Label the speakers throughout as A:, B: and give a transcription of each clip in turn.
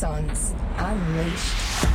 A: Axons Unleashed.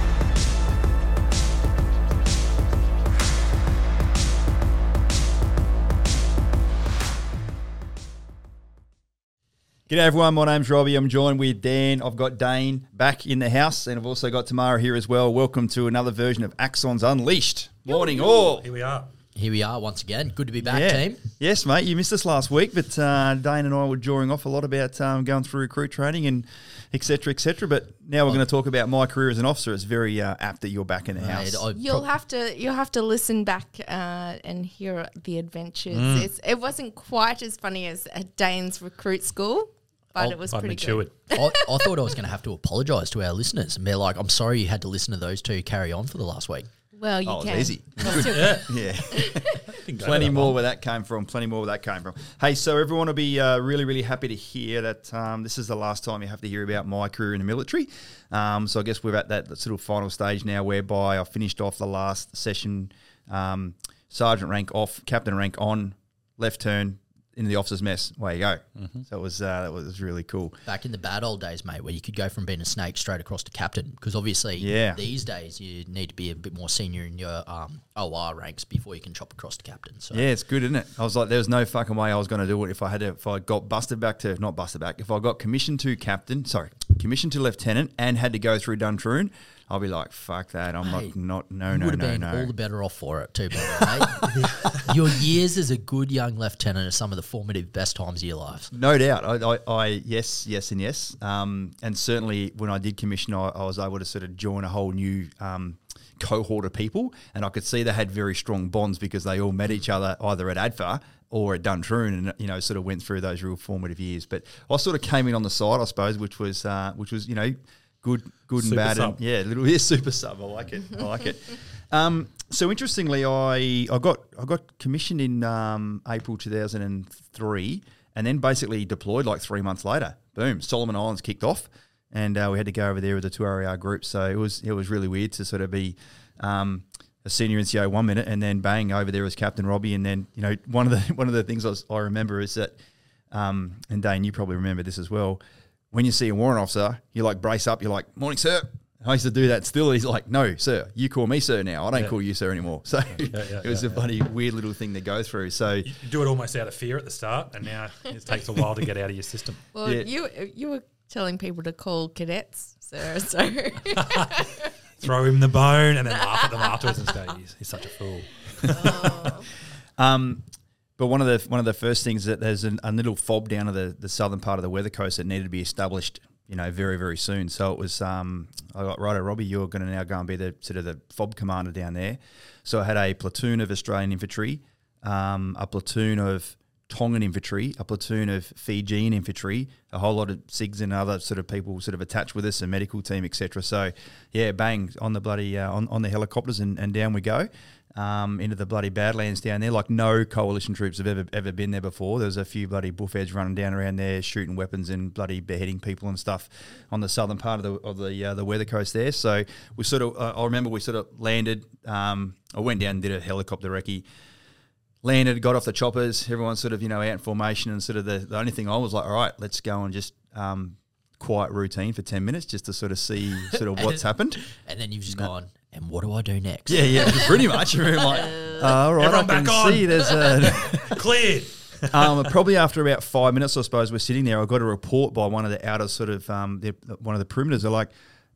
B: G'day everyone, my name's Robbie. I'm joined with Dan. I've got Dane back in the house, and I've also got Tamara here as well. Welcome to another version of Axons Unleashed. Morning, all.
C: Here we are.
D: Here we are once again. Good to be back,
B: Yeah.
D: team.
B: Yes, mate. You missed us last week, but uh, Dane and I were drawing off a lot about um, going through recruit training and etc. etc. But now we're going to talk about my career as an officer. It's very uh, apt that you're back in the house.
D: I
E: You'll
D: pro-
E: have to you'll have to listen back uh, and hear the adventures.
B: Mm.
E: It's, it wasn't quite as funny as at Dane's recruit school, but
D: Oh,
E: it was
C: I've
E: pretty
C: matured.
E: good.
D: I, I thought I was going to have to apologise to our listeners and be like, "I'm sorry you had to listen to those two carry on for the last week."
E: Well, you
B: oh, it
E: can.
B: was easy.
C: Yeah.
B: Yeah. Plenty more where that came from. Plenty more where that came from. Hey, so everyone will be uh, really, really happy to hear that um, this is the last time you have to hear about my career in the military. Um, so I guess we're at that sort of final stage now, whereby I finished off the last session, um, sergeant rank off, captain rank on, left turn into the officers' mess. Away you go. So it was uh, that was really cool.
D: Back in the bad old days, mate, where you could go from being a snake straight across to captain, because obviously
B: Yeah.
D: these days you need to be a bit more senior in your um, OR ranks before you can chop across to captain. So
B: Yeah, it's good, isn't it? I was like, there was no fucking way I was going to do it if I had to, if I got busted back to not busted back. If I got commissioned to captain, sorry, commissioned to lieutenant, and had to go through Duntroon, I'll be like, fuck that. I'm
D: Mate,
B: not, not, no, no,
D: would have
B: no,
D: been
B: no.
D: all the better off for it too, mate. your years as a good young lieutenant are some of the formative best times of your life.
B: No doubt. I, I, I yes, yes, and yes. Um, and certainly when I did commission, I, I was able to sort of join a whole new um, cohort of people, and I could see they had very strong bonds because they all met each other either at ADFA or at Duntroon, and you know, sort of went through those real formative years. But I sort of came in on the side, I suppose, which was uh, which was you know good, good and bad,
C: sub.
B: and yeah, little yeah, super sub. I like it. I like it. Um, so interestingly, I I got I got commissioned in um, April two thousand and three, and then basically deployed like three months later. Boom, Solomon Islands kicked off, and uh, we had to go over there with the two RAR group. So it was it was really weird to sort of be. Um, a senior NCO one minute, and then bang over there as Captain Robbie, and then you know one of the one of the things I, was, I remember is that, um, and Dane, you probably remember this as well. When you see a warrant officer, you like brace up. You're like, "Morning, sir." I used to do that still. He's like, "No, sir, you call me sir now. I don't
C: Yeah.
B: call you sir anymore." So
C: yeah,
B: it was
C: yeah,
B: a funny, weird little thing to go through. So
C: You do it almost out of fear at the start, and now it takes a while to get out of your system.
E: Well,
B: Yeah.
E: you you were telling people to call cadets, sir. So
C: Throw him the bone and then laugh at them afterwards and say, he's, he's such a fool.
B: Um, but one of the one of the first things that there's an, a little fob down to the, the southern part of the weather coast that needed to be established, you know, very very soon. So it was um, I got righto, Robbie, you're going to now go and be the sort of the fob commander down there. So I had a platoon of Australian infantry, um, a platoon of Tongan infantry, a platoon of Fijian infantry, a whole lot of SIGs and other sort of people sort of attached with us, a medical team, etc. So yeah, bang on the bloody uh, on, on the helicopters and, and down we go um, into the bloody Badlands down there. Like no coalition troops have ever ever been there before. There was a few bloody buffheads running down around there, shooting weapons and bloody beheading people and stuff on the southern part of the of the uh, the weather coast there. So we sort of, uh, I remember we sort of landed. Um, I went down and did a helicopter recce. Landed, got off the choppers. Everyone's sort of you know out in formation, and sort of the, the only thing I was like, all right, let's go and just um, quiet routine for ten minutes just to sort of see sort of what's happened.
D: And then you've just gone, and what do I do next?
B: Yeah, yeah, pretty much. You're like, uh, all right,
C: Everyone
B: I can
C: back on.
B: see there's a.
C: Cleared.
B: um, probably after about five minutes, I suppose, we're sitting there. I got a report by one of the outer sort of um, the, one of the perimeters. They're like,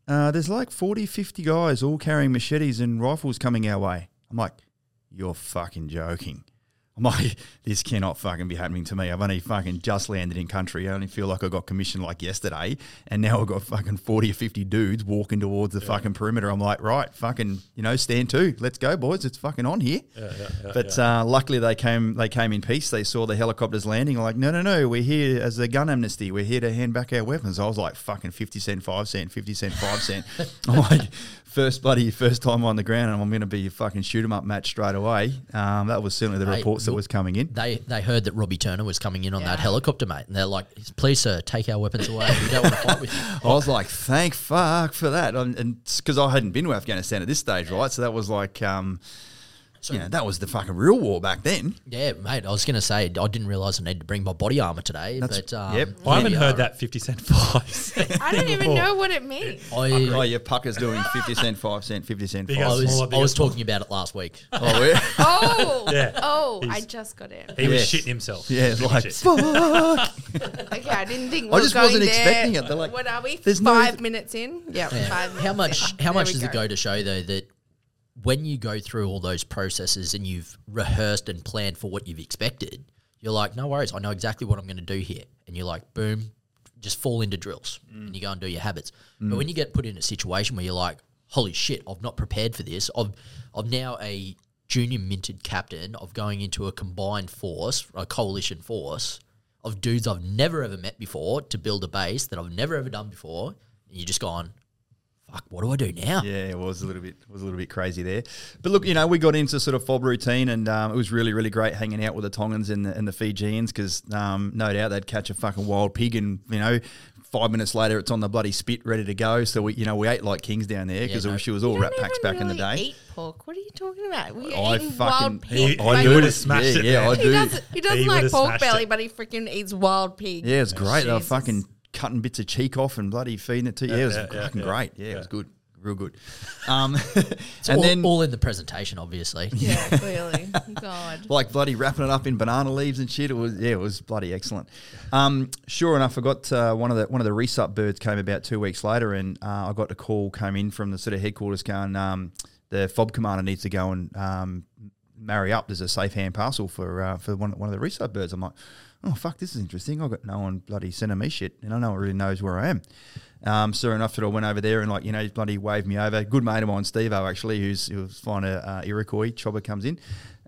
B: uh, "There's like 40, 50 guys all carrying machetes and rifles coming our way." I'm like, "You're fucking joking." I'm like, this cannot fucking be happening to me. I've only fucking just landed in country. I only feel like I got commissioned like yesterday, and now I've got fucking forty or fifty dudes walking towards the fucking perimeter. I'm like, right, fucking, you know, stand to. Let's go, boys. It's fucking on here. but Uh, luckily, they came. They came in peace. They saw the helicopters landing. Like, no, no, no. We're here as a gun amnesty. We're here to hand back our weapons. I was like, fucking fifty cent, five cent, fifty cent, five cent. I'm like, first buddy, first time on the ground, and I'm going to be a fucking shoot 'em up match straight away. Um, that was certainly the
D: Hey,
B: reports that was coming in.
D: They they heard that Robbie Turner was coming in on that helicopter, mate, and they're like, "Please, sir, take our weapons away. We don't want to fight with you."
B: I was like, thank fuck for that, and because I hadn't been to Afghanistan at this stage, right? So that was like, um,
D: So-
B: you know, that was the fucking real war back then.
D: Yeah, mate. I was going to say I didn't realize I needed to bring my body armor today,
B: That's-
D: but um,
B: yep.
C: I haven't heard that 50 cent five.
E: I don't even know what it means.
B: Oh,
D: I,
B: your pucker's doing 50 cent, 5 cent, 50 cent,
C: Big
B: 5
D: I
C: ass smaller,
D: was, I was talking about it last week.
B: Oh, yeah.
E: Oh,
C: Yeah.
E: oh, I just got it.
C: He was
B: Yes.
C: shitting himself.
B: Yeah, it's like, fuck.
E: Okay, I didn't think.
B: I
E: we were
B: just wasn't
E: there.
B: expecting it. They're like,
E: what are we?
B: there's no-
E: Five minutes in. Yeah,
D: Yeah.
E: five.
D: How
E: minutes
D: much?
E: in.
D: How much
E: we
D: does it go to show though that when you go through all those processes and you've rehearsed and planned for what you've expected, you're like, no worries, I know exactly what I'm going to do here, and you're like, boom, just fall into drills mm. and you go and do your habits. Mm. But when you get put in a situation where you're like, holy shit, I've not prepared for this. I've I'm now a junior minted captain of going into a combined force, a coalition force of dudes I've never ever met before to build a base that I've never ever done before. And you're just gone, fuck, what do I do now?
B: Yeah, it was a little bit was a little bit crazy there, but look, you know, we got into sort of fob routine, and um, it was really really great hanging out with the Tongans and the, and the Fijians because um, no doubt they'd catch a fucking wild pig, and you know, five minutes later it's on the bloody spit ready to go. So we you know we ate like kings down there because
D: no.
B: she was all
E: We
B: rat packs
E: even
B: back in the day.
E: Eat pork. What are you talking about? We
B: I
E: eating
B: fucking-
E: wild
C: He,
E: pig.
C: I
E: Like,
C: knew
B: would
C: it
B: have-
C: smashed
B: yeah,
C: it.
B: yeah,
C: there.
B: I
E: He
B: do.
E: doesn't. He doesn't
C: He
E: like pork belly,
C: it.
E: but he freaking eats wild pig.
B: Yeah, it's was great. They were
E: Jesus.
B: fucking cutting bits of cheek off and bloody feeding it to you. Yeah, it was
C: yeah, yeah,
B: fucking
C: yeah.
B: great. Yeah, it was good, real good. Um,
D: It's
B: and
D: all,
B: then
D: all in the presentation, obviously.
E: Yeah, clearly. God.
B: like bloody wrapping it up in banana leaves and shit. It was yeah, it was bloody excellent. Um, sure enough, I got uh, one of the one of the resup birds came about two weeks later, and uh, I got a call came in from the sort of headquarters going, um, the fob commander needs to go and um, marry up. There's a safe hand parcel for uh, for one one of the resup birds. I'm like, oh fuck, this is interesting. I've got no one bloody sending me shit, and I no one really knows where I am. Um, sure enough, that I went over there and like you know bloody waved me over. Good mate of mine, Steve O, actually, who's who was flying a uh, Iroquois. Chopper comes in,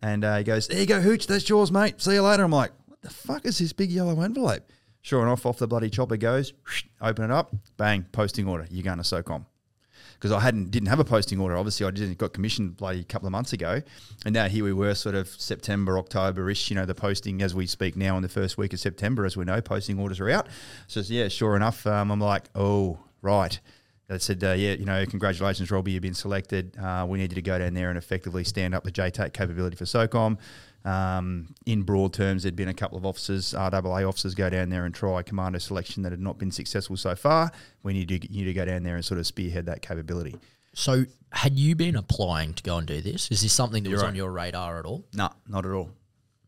B: and uh, he goes, "There you go, Hooch. That's yours, mate. See you later." I'm like, "What the fuck is this big yellow envelope?" Sure enough, off the bloody chopper goes. Open it up, bang, posting order. You're going to SOCOM because I hadn't didn't have a posting order. Obviously, I didn't got commissioned bloody a couple of months ago, and now here we were, sort of September, October-ish. You know, the posting as we speak now in the first week of September, as we know, posting orders are out. So yeah, sure enough, um, I'm like, oh right. They said, uh, yeah, you know, congratulations, Robbie, you've been selected. Uh, we need you to go down there and effectively stand up the JTAC capability for SOCOM. Um, in broad terms, there'd been a couple of officers, RAA officers, go down there and try commando selection that had not been successful so far. We need to, you to go down there and sort of spearhead that capability.
D: So, had you been applying to go and do this? Is this something that was
B: You're
D: on
B: right.
D: your radar at all?
B: No, not at all.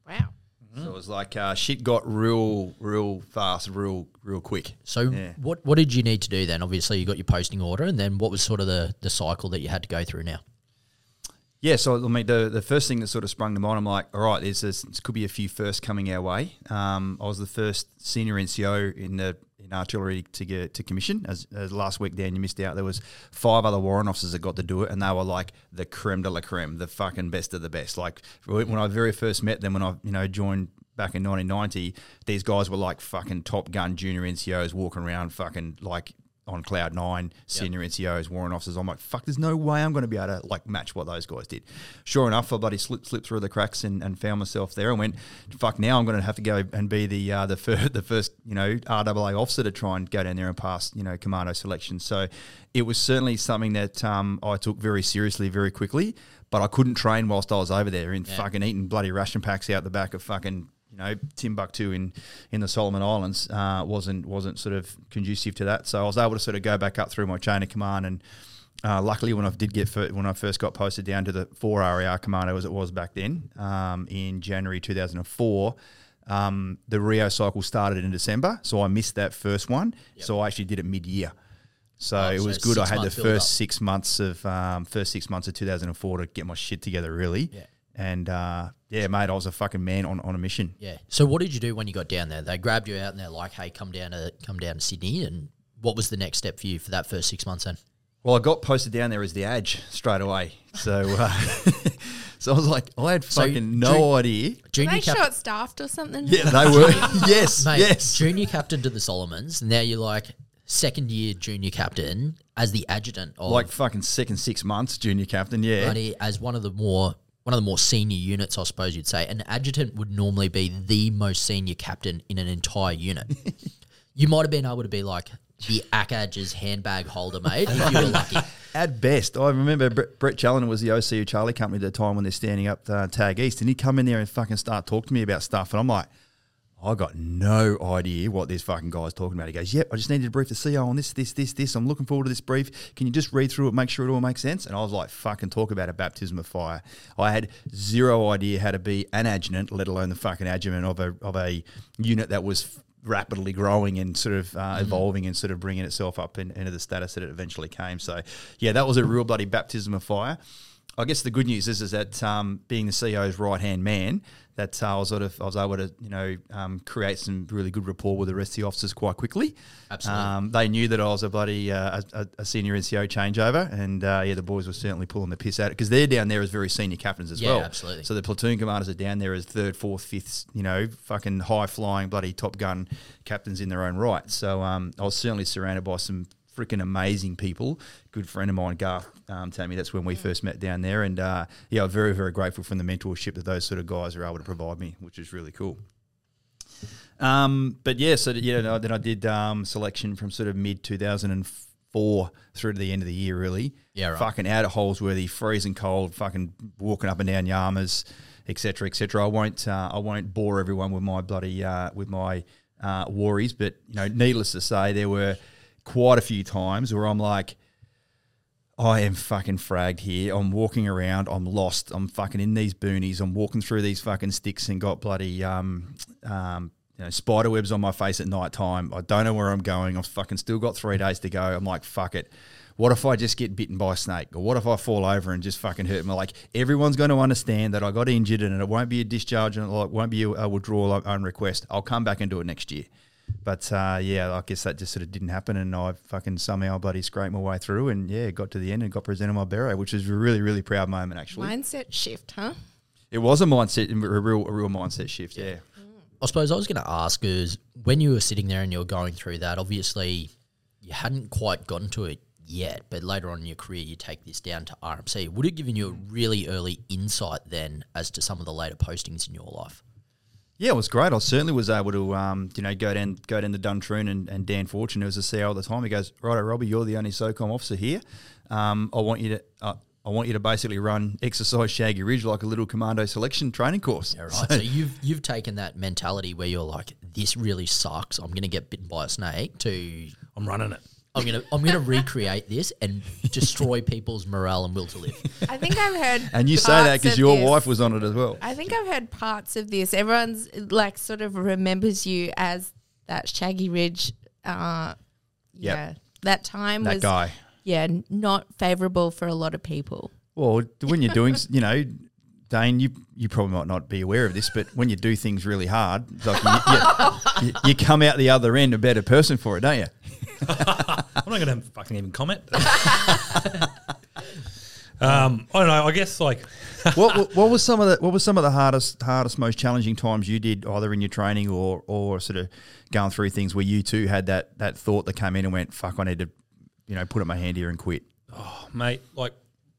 E: Wow.
B: So it was like uh, shit got real, real fast, real, real quick.
D: So,
B: Yeah.
D: what what did you need to do then? Obviously, you got your posting order, and then what was sort of the, the cycle that you had to go through now?
B: Yeah, so I mean, the the first thing that sort of sprung to mind, I'm like, all right, there's this, this could be a few firsts coming our way. Um, I was the first senior NCO in the in artillery to get to commission. As, as last week, Dan, you missed out. There was five other warrant officers that got to do it, and they were like the creme de la creme, the fucking best of the best. Like when I very first met them, when I you know joined back in 1990, these guys were like fucking Top Gun junior NCOs walking around, fucking like on cloud nine, senior NCOs, warrant officers. I'm like, fuck, there's no way I'm going to be able to like match what those guys did. Sure enough, I bloody slipped, slipped through the cracks and, and found myself there and went, fuck, now I'm going to have to go and be the uh, the, fir- the first, you know, RAA officer to try and go down there and pass, you know, commando selection. So it was certainly something that um, I took very seriously very quickly, but I couldn't train whilst I was over there in fucking eating bloody ration packs out the back of fucking you know, Timbuktu in, in the Solomon Islands uh, wasn't wasn't sort of conducive to that. So I was able to sort of go back up through my chain of command, and uh, luckily when I did get when I first got posted down to the four RAR commando as it was back then um, in January 2004. Um, the Rio cycle started in December, so I missed that first one. So I actually did it mid year. So
D: Oh,
B: it
D: so
B: was good. I had the first six months of um, first six months of 2004 to get my shit together, really.
D: Yeah.
B: And uh, yeah, mate, I was a fucking man on, on a mission.
D: Yeah. So, what did you do when you got down there? They grabbed you out, and they're like, "Hey, come down to come down to Sydney." And what was the next step for you for that first six months? Then,
B: Well, I got posted down there as the Adge straight away. So, uh, so I was like, I had fucking
D: do-
B: no idea.
E: Are
D: junior
E: they
D: cap-
E: short staffed or something?
B: Yeah, they were. yes,
D: mate,
B: yes.
D: junior captain to the Solomons. Now you're like second year junior captain as the adjutant of
B: Like fucking second six months, junior captain. Yeah,
D: bloody- as one of the more one of the more senior units, I suppose you'd say. An adjutant would normally be the most senior captain in an entire unit. you might have been able to be like the Akaj's handbag holder, mate, if you were lucky.
B: At best, I remember Brett, Challoner was the OC of Charlie Company at the time when they're standing up uh, Tag East, and he'd come in there and fucking start talking to me about stuff, and I'm like, I got no idea what this fucking guy's talking about. He goes, "Yep, I just needed to brief the CEO on this, this, this, this. I'm looking forward to this brief. Can you just read through it, make sure it all makes sense?" And I was like, "Fucking talk about a baptism of fire." I had zero idea how to be an adjutant, let alone the fucking adjutant of a of a unit that was rapidly growing and sort of uh, evolving and sort of bringing itself up in, into the status that it eventually came. So, yeah, that was a real bloody baptism of fire. I guess the good news is is that um, being the CEO's right hand man, that uh, I was sort of I was able to you know um, create some really good rapport with the rest of the officers quite quickly.
D: Absolutely.
B: Um, they knew that I was a bloody uh, a, a senior NCO changeover, and uh, yeah, the boys were certainly pulling the piss out because they're down there as very senior captains as
D: Yeah,
B: well.
D: absolutely.
B: So the platoon commanders are down there as third, fourth, fifth, you know, fucking high flying bloody top gun captains in their own right. So um, I was certainly surrounded by some freaking amazing people. Good friend of mine, Garth, um, told me that's when we first met down there, and uh, yeah, I'm very, very grateful for the mentorship that those sort of guys are able to provide me, which is really cool. Um, but yeah, so yeah, no, then I did um, selection from sort of mid 2004 through to the end of the year, really.
D: Yeah, right.
B: Fucking out at Holsworthy, freezing cold, fucking walking up and down Yamas, etc., etc. I won't, uh, I won't bore everyone with my bloody, uh, with my uh, worries, but you know, needless to say, there were quite a few times where I'm like. I am fucking fragged here. I'm walking around. I'm lost. I'm fucking in these boonies. I'm walking through these fucking sticks and got bloody um, um, you know, spider webs on my face at night time. I don't know where I'm going. I've fucking still got three days to go. I'm like, fuck it. What if I just get bitten by a snake? Or what if I fall over and just fucking hurt me? Like, everyone's going to understand that I got injured and it won't be a discharge and it won't be a, a withdrawal on request. I'll come back and do it next year. But uh, yeah, I guess that just sort of didn't happen, and I fucking somehow bloody scraped my way through, and yeah, got to the end and got presented my beret, which was a really, really proud moment actually.
E: Mindset shift, huh?
B: It was a mindset, a real, a real mindset shift. Yeah.
D: I suppose I was going to ask is when you were sitting there and you were going through that, obviously you hadn't quite gotten to it yet, but later on in your career you take this down to RMC. Would it have given you a really early insight then as to some of the later postings in your life?
B: Yeah, it was great. I certainly was able to, um, you know, go down, go down to Duntroon and, and Dan Fortune, who was the CEO at the time. He goes, "Righto, Robbie, you're the only SOCOM officer here. Um, I want you to, uh, I want you to basically run exercise Shaggy Ridge like a little commando selection training course."
D: Yeah, right. so you've you've taken that mentality where you're like, this really sucks. I'm going to get bitten by a snake. To
C: I'm running it.
D: I'm gonna I'm gonna recreate this and destroy people's morale and will to live.
E: I think I've heard.
B: And you say that because your
E: this.
B: wife was on it as well.
E: I think I've heard parts of this. Everyone's like sort of remembers you as that Shaggy Ridge. Uh,
B: Yep.
E: yeah, that time
B: That
E: was
B: guy.
E: yeah not favorable for a lot of people.
B: Well, when you're doing, you know, Dane, you you probably might not be aware of this, but when you do things really hard, like you, you, you, you come out the other end a better person for it, don't you?
C: I'm not going to fucking even comment. um, I don't know. I guess like
B: what, what what was some of the what was some of the hardest hardest most challenging times you did either in your training or or sort of going through things where you too had that that thought that came in and went fuck I need to you know put up my hand here and quit Oh
C: mate, like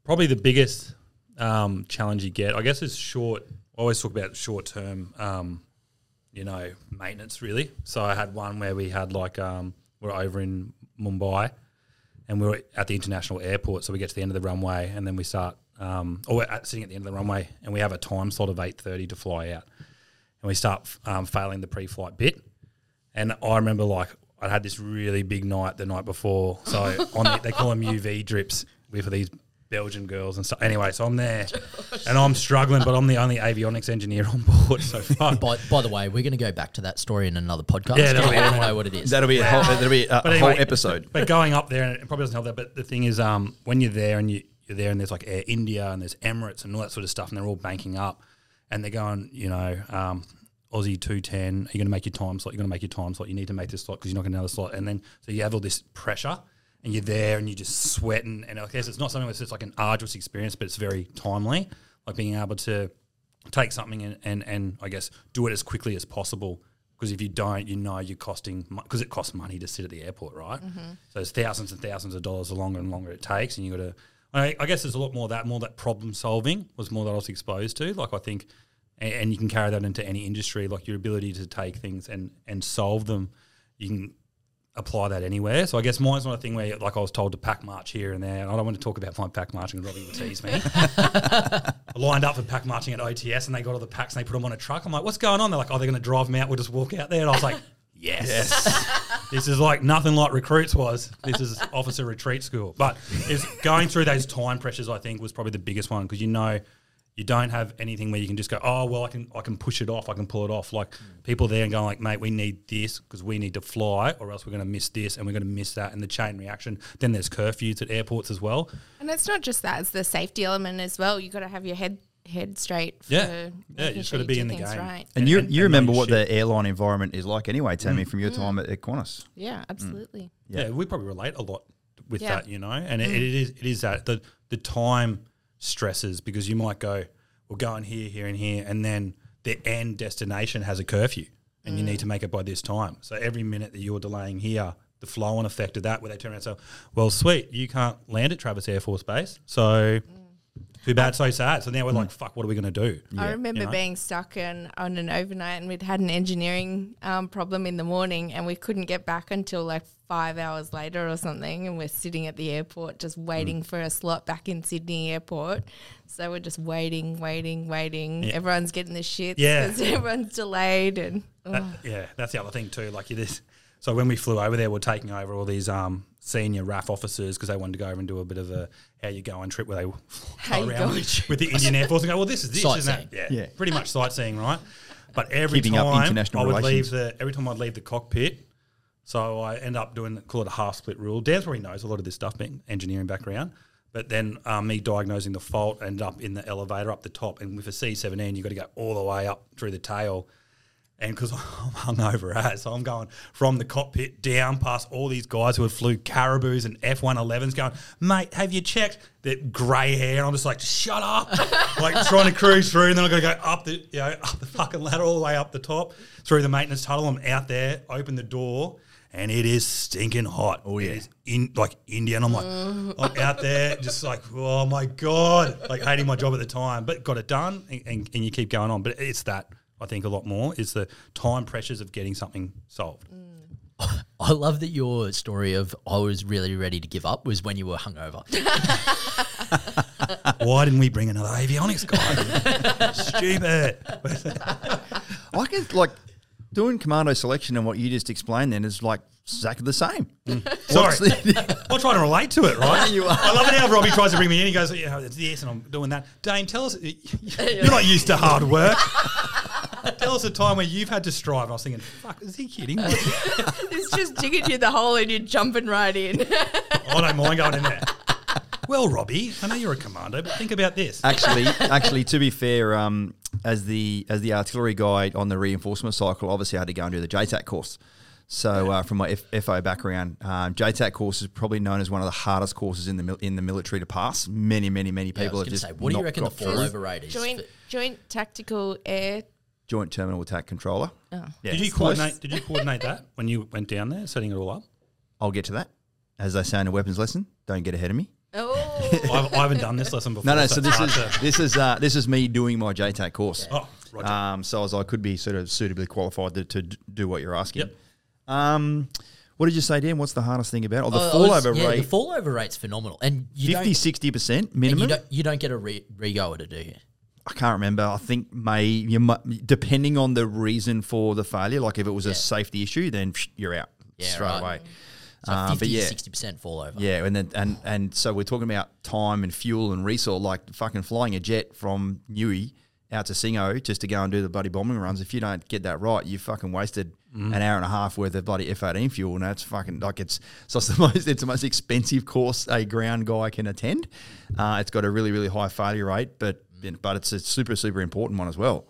C: probably the biggest um, challenge you get, I guess, is short. I always talk about short term, um, you know, maintenance really. So I had one where we had like um, we're over in Mumbai, and we were at the international airport. So we get to the end of the runway, and then we start, um, or we're at, sitting at the end of the runway, and we have a time slot of eight thirty to fly out, and we start um, failing the pre-flight bit. And I remember like I had this really big night the night before. So on the, they call them UV drips with these Belgian girls and stuff. Anyway, so I'm there and I'm struggling, but I'm the only avionics engineer on board. So far.
D: By, by the way, we're going to go back to that story in another podcast.
C: Yeah,
D: Yeah,
C: that'll
D: I
C: be
D: want to
C: it.
D: know what it is.
B: that'll be a whole, that'll be a,
C: But anyway,
B: whole episode
C: But going up there, and it probably doesn't help that. But the thing is, um, when you're there and you, you're there, and there's like Air India and there's Emirates and all that sort of stuff, and they're all banking up, and they're going, you know, um, Aussie two ten. Are you going to make your time slot? You're going to make your time slot. You need to make this slot because you're not going to another slot. And then so you have all this pressure, and you're there, and you're just sweating. And I guess it's not something that's just like an arduous experience, but it's very timely. Like being able to take something and, and, and I guess do it as quickly as possible. Because if you don't, you know you're costing because it costs money to sit at the airport, right? Mm-hmm. So it's thousands and thousands of dollars the longer and longer it takes, and you got to. I, I guess there's a lot more that, more that problem solving was more that I was exposed to. Like I think, and, and you can carry that into any industry. Like your ability to take things and and solve them, you can apply that anywhere. So I guess mine's not a thing where like I was told to pack march here and there. And I don't want to talk about my pack marching. Robbie will tease me. I lined up for pack marching at OTS and they got all the packs and they put them on a truck. I'm like, what's going on? They're like, oh, they're going to drive them out. We'll just walk out there. And I was like, yes. this is like nothing like recruits was. This is officer retreat school. But it's going through those time pressures. I think was probably the biggest one because you know you don't have anything where you can just go, oh well, I can I can push it off, I can pull it off. Like people there and going like, mate, we need this because we need to fly, or else we're going to miss this and we're going to miss that, and the chain reaction. Then there's curfews at airports as well.
E: And it's not just that; it's the safety element as well. You've got to have your head head straight. For
C: Yeah. Yeah, you just
E: sure
C: gotta be in the
E: things
C: game.
E: Right.
B: And you
C: and-
B: you
C: and
B: remember what
C: shit.
B: the airline environment is like anyway, Tammy, mm. from your mm. time at, at Qantas.
E: Yeah, mm. absolutely.
C: Yeah.
B: Yeah.
C: we probably relate a lot with
E: Yeah.
C: that, you know. And it, it is it is that the the time stresses because you might go, we're going here, here, and here, and then the end destination has a curfew, and you need to make it by this time. So every minute that you're delaying here, the flow on effect of that, where they turn around and say, "Well, sweet, you can't land at Travis Air Force Base, so." Too bad, so sad. So now we're like, fuck, what are we going to do?
E: I remember
C: you know?
E: being stuck in, on an overnight and we'd had an engineering um, problem in the morning and we couldn't get back until like five hours later or something. And we're sitting at the airport just waiting
C: Mm.
E: for a slot back in Sydney airport. So we're just waiting, waiting, waiting.
C: Yeah.
E: Everyone's getting the shit
C: Yeah.
E: because everyone's delayed. And
C: That- yeah, that's the other thing too. Like it is. So when we flew over there, we're taking over all these um, senior RAAF officers because they wanted to go over and do a bit of a how you going trip where they
E: How
C: fly
E: you
C: around with, with the Indian Air Force and go, well, this is this, isn't it? Yeah,
B: Yeah.
C: pretty much sightseeing, right? But every
B: Keeping up
C: time
B: international
C: I would
B: relations.
C: leave the every time I'd leave the cockpit, so I end up doing call it a half split rule. Dan probably knows a lot of this stuff, being engineering background. But then um, me diagnosing the fault, ended up in the elevator up the top, and with a C17, you've got to go all the way up through the tail. And because I'm hungover as, so I'm going from the cockpit down past all these guys who had flew caribous and F111s going, mate, have you checked that grey hair? And I'm just like, shut up. like trying to cruise through. And then I've got to go up the, you know, up the fucking ladder all the way up the top through the maintenance tunnel. I'm out there, open the door, and it is stinking hot. Oh, yeah. It is in like India. And I'm like, I'm out there just like, oh my God, like hating my job at the time, but got it done and, and, and you keep going on. But it's that. I think a lot more is the time pressures of getting something solved.
D: I love that your story of I was really ready to give up was when you were hungover.
C: Why didn't we bring another avionics guy? Stupid.
B: I can like doing commando selection and what you just explained then is like exactly the same.
C: Mm.
B: Sorry. The-
C: I'm trying to relate to it, right?
B: You are.
C: I love it how Robbie tries to bring me in. He goes, "Yeah, it's this," and I'm doing that. Dane, tell us. You're not used to hard work. tell us a time where you've had to strive. I was thinking, "Fuck, is he kidding?" I
E: it's just digging you the hole and you're jumping right in.
C: I don't mind going in there. Well, Robbie, I know you're a commando, but think about this.
B: actually, actually, to be fair, um, as the as the artillery guy on the reinforcement cycle, obviously I had to go and do the JTAC course. So uh, from my F- FO background, um, JTAC course is probably known as one of the hardest courses in the mil- in the military to pass. Many, many, many
D: Yeah, I
B: people
D: was
B: have just
D: say, what do you reckon the
B: got through.
D: fallover rate is?
E: joint joint tactical air.
B: Joint terminal attack controller.
E: Oh.
B: Yeah,
C: Did you coordinate? Did you coordinate that when you went down there, setting it all up?
B: I'll get to that. As they say in a weapons lesson, don't get ahead of me.
E: Oh,
C: I've, I haven't done this lesson before.
B: No, no. So
C: it's
B: this is
C: to-
B: this is uh, this is me doing my JTAC course.
C: Oh, Roger.
B: Um, so as I could be sort of suitably qualified to, to do what you're asking.
C: Yep.
B: Um, what did you say, Dan? What's the hardest thing about it? Oh, the
D: Oh, I was-
B: fallover
D: yeah,
B: rate,
D: The fallover rate's phenomenal, and you
B: 50,
D: don't,
B: 60%
D: and
B: minimum?
D: you don't you don't get a re- regoer to do you.
B: I can't remember. I think may you might, depending on the reason for the failure. Like if it was
D: Yeah.
B: a safety issue, then psh, you're out
D: Yeah,
B: straight
D: right.
B: away.
D: So
B: but
D: 50
B: yeah.
D: to sixty percent fall over.
B: Yeah, and then and and so we're talking about time and fuel and resource, like fucking flying a jet from Newey out to Singo just to go and do the bloody bombing runs. If you don't get that right, you fucking wasted an hour and a half worth of bloody F eighteen fuel, and that's fucking like it's so it's the most it's the most expensive course a ground guy can attend. Uh, it's got a really really high failure rate, but but it's a super super important one as well.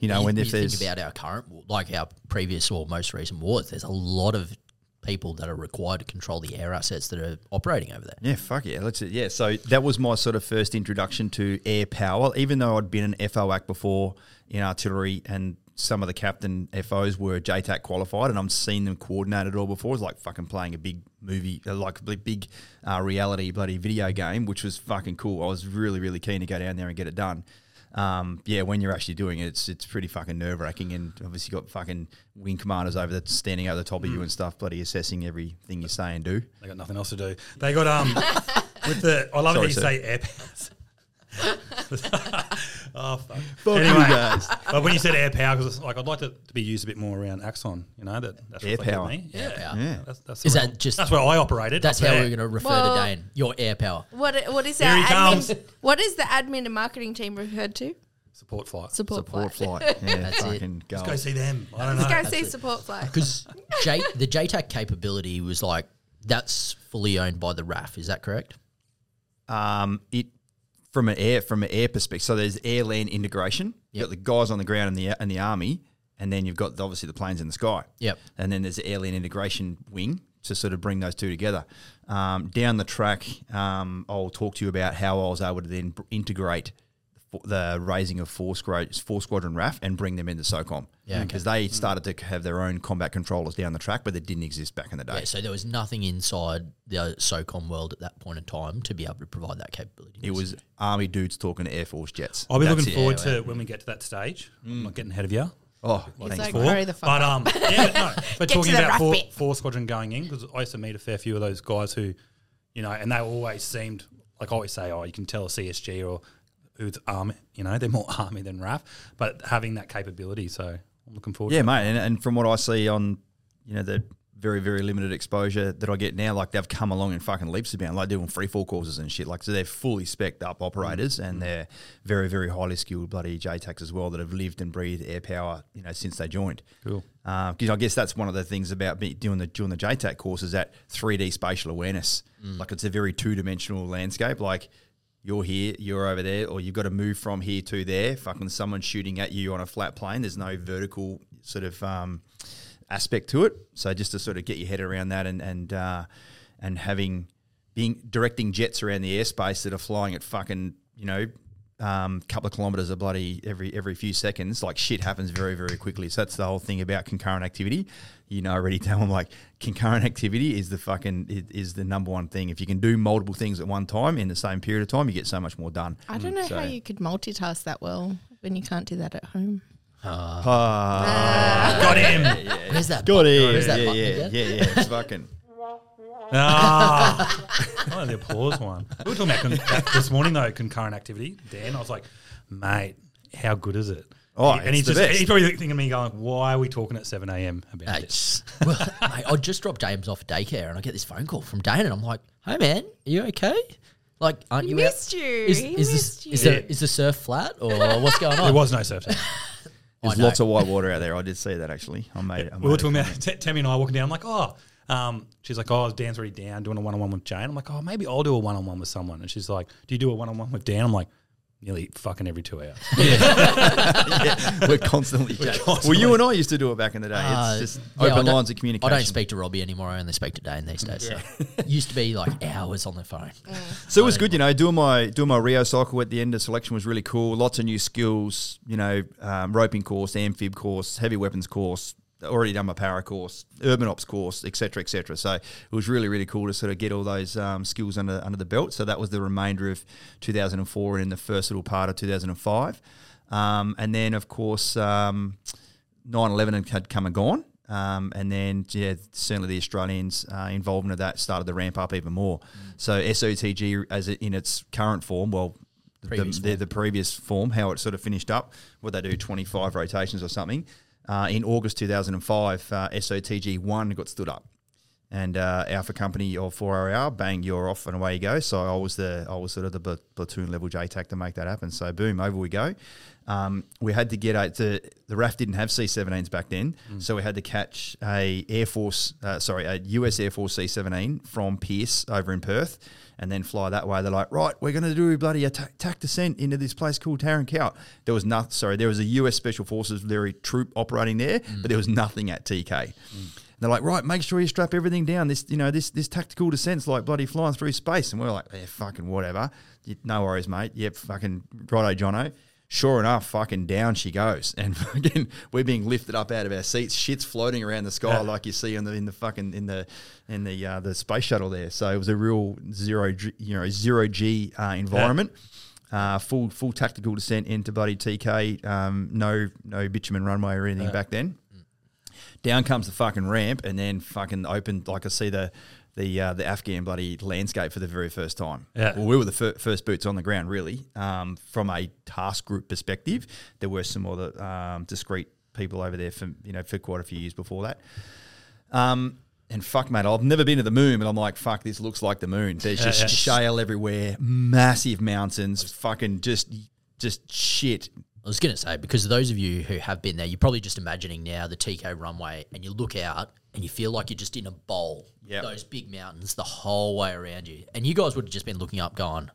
B: You know,
D: you,
B: when
D: you
B: if
D: think
B: there's
D: about our current, like our previous or most recent wars, there's a lot of people that are required to control the air assets that are operating over there.
B: Yeah, fuck yeah. Let's yeah. So that was my sort of first introduction to air power. Even though I'd been an FOAC before in artillery, and some of the captain FOs were JTAC qualified, and I've seen them coordinate it all before. It's like fucking playing a big movie, uh, like a big, uh, reality bloody video game, which was fucking cool. I was really really keen to go down there and get it done. um, yeah, when you're actually doing it, it's it's pretty fucking nerve wracking, and obviously got fucking wing commanders over there standing over the top
C: Mm.
B: of you and stuff, bloody assessing everything you say and do.
C: They got nothing else to do. They got um with the. I love
B: Sorry,
C: that you
B: sir.
C: say. oh fuck.
B: Fuck you
C: anyway,
B: guys.
C: but when you said air power, because like I'd like it to be used a bit more around Axon. You know that that's
B: Air power.
C: Me. Yeah,
D: Air power.
B: Yeah.
C: That's, that's
D: Is
C: the
D: that
C: realm.
D: just-
C: that's where I operated.
D: That's how
C: there.
D: we're going to refer
E: Well-
D: to Dane. Your air power.
E: What what is
C: Here
E: our
C: he
E: admin? What is the admin and marketing team referred to?
C: support flight.
E: Support,
B: Support
E: flight.
B: flight. Yeah,
D: That's it.
B: fucking
C: Let's
B: go.
C: go see them. I don't know.
E: Let's go see support flight.
D: Because J, the JTAC capability was like, that's fully owned by the RAAF. Is that correct?
B: Um, it from an air from an air perspective. So there's air land integration. You've got the guys on the ground in the in the army, and then you've got obviously the planes in the sky.
D: Yep.
B: And then there's the air land integration wing to sort of bring those two together. Um, down the track, um, I'll talk to you about how I was able to then integrate the raising of four, squad- four squadron RAAF and bring them into SOCOM.
D: Yeah, okay.
B: Because they started to have their own combat controllers down the track, but they didn't exist back in the day.
D: Yeah, so there was nothing inside the SOCOM world at that point in time to be able to provide that capability.
B: It was army dudes talking to Air Force jets.
C: I'll be
B: That's
C: looking
B: it.
C: forward
D: Yeah,
C: to when we get to that stage. I'm not getting ahead of you.
B: Oh,
E: He's
B: thanks.
E: like,
C: Four.
E: hurry the fuck
C: but
E: up.
C: um, yeah, but no. But talking about four,
E: bit.
C: four squadron going in because I used to meet a fair few of those guys who, you know, and they always seemed like I always say, oh, you can tell a CSG or who's army, you know, they're more army than RAAF, but having that capability. So I'm looking forward.
B: Yeah, mate, and, and from what I see on, you know, the very very limited exposure that I get now, like they've come along in fucking leaps and bounds, like doing free fall courses and shit. Like so, they're fully specced up operators, mm. and mm. they're very very highly skilled bloody JTACs as well that have lived and breathed air power, you know, since they joined.
C: Cool.
B: Uh, because I guess that's one of the things about me doing the doing the JTAC course is that 3D spatial awareness. Mm. Like it's a very two dimensional landscape. Like you're here, you're over there, or you've got to move from here to there. Fucking someone's shooting at you on a flat plane. There's no vertical sort of um, aspect to it. So just to sort of get your head around that and and uh, and having being directing jets around the airspace that are flying at fucking you know um, couple of kilometers of bloody every every few seconds. Like shit happens very very quickly. So that's the whole thing about concurrent activity. You know, I already tell them like concurrent activity is the fucking is, is the number one thing. If you can do multiple things at one time in the same period of time, you get so much more done.
E: I don't know
B: So-
E: how you could multitask that well when you can't do that at home.
B: Ah,
C: Got him.
D: Where's that?
B: got
D: button?
B: it.
D: Where's that
B: yeah,
D: button
B: yeah,
D: again?
B: yeah, yeah. It's fucking.
C: ah, oh, the applause one. We were talking about con- this morning though, concurrent activity. Dan, I was like, mate, how good is it?
B: Oh,
C: and he's
B: the
C: just
B: best.
C: he's probably thinking of me going, why are we talking at seven a.m. about
D: Hey,
C: this?
D: well, mate, I just dropped James off at daycare and I get this phone call from Dane and I'm like, "Hey man, are you okay? Like, aren't
E: He
D: you
E: missed
D: out?
E: you.
D: Is,
E: He
D: is,
E: missed
D: this,
E: you.
D: is, the, is the surf flat or what's going on?"
C: There was no surf.
B: There's lots of white water out there. I did see that actually. I made. I
C: we were talking about. T- Tammy and I walking down. I'm like, oh, um, she's like, oh, Dan's already down doing a one on one with Jane. I'm like, oh, maybe I'll do a one on one with someone. And she's like, do you do a one on one with Dan? I'm like, nearly fucking every two hours.
B: Yeah, we're constantly. chatting.
C: constantly-
B: Well, you and I used to do it back in the day.
D: Uh,
B: it's just
D: yeah,
B: open
D: don't-
B: lines of communication.
D: I don't speak to Robbie anymore. I only speak to Dane these days. So. Used to be like hours on the phone.
B: So it was good, you know, doing my doing my Rio cycle at the end of selection was really cool. Lots of new skills, you know, um, roping course, amphib course, heavy weapons course. Already done my para course, urban ops course, etc., etc. So it was really, really cool to sort of get all those um, skills under under the belt. So that was the remainder of 2004 and in the first little part of 2005, um, and then of course um, 9/11 had come and gone. Um, and then, yeah, certainly the Australians' uh, involvement of that started to ramp up even more. So SOTG, as it, in its current form, well,
D: Previous
B: the, the, the previous form, how it sort of finished up, what they do, 25 rotations or something. Uh, in August 2005, uh, SOTG 1 got stood up. And uh, Alpha Company of 4RAR, bang, you're off and away you go. So I was the I was sort of the platoon level JTAC to make that happen. So boom, over we go. Um, we had to get a the the RAAF didn't have C-17s back then, so we had to catch a Air Force, uh, sorry, a US Air Force C-17 from Pearce over in Perth, and then fly that way. They're like, right, we're going to do a bloody attack, attack descent into this place called Tarin Kowt. There was nothing. Sorry, there was a US Special Forces very troop operating there, mm. but there was nothing at TK. Mm. They're like, right, make sure you strap everything down. This, you know, this this tactical descent's like bloody flying through space. And we're like, yeah, fucking whatever. No worries, mate. Yep, fucking righto, Jono. Sure enough, fucking down she goes, and fucking we're being lifted up out of our seats. Shit's floating around the sky
C: Yeah.
B: like you see in the in the fucking in the in the uh, the space shuttle there. So it was a real zero, G- you know, zero G uh, environment. Uh, full full tactical descent into bloody TK. Um, no no bitumen runway or anything back then. Down comes the fucking ramp, and then fucking open. Like I see the the uh, the Afghan bloody landscape for the very first time.
C: Yeah.
B: Well, we were the fir- first boots on the ground, really. Um, from a task group perspective, there were some other um, discreet people over there for you know for quite a few years before that. Um, and fuck, mate, I've never been to the moon, but I'm like, fuck, this looks like the moon. There's just
C: yeah.
B: shale everywhere, massive mountains, fucking just just shit.
D: I was going to say, because those of you who have been there, you're probably just imagining now the TK runway and you look out and you feel like you're just in a bowl.
B: Yep.
D: Those big mountains the whole way around you. And you guys would have just been looking up going,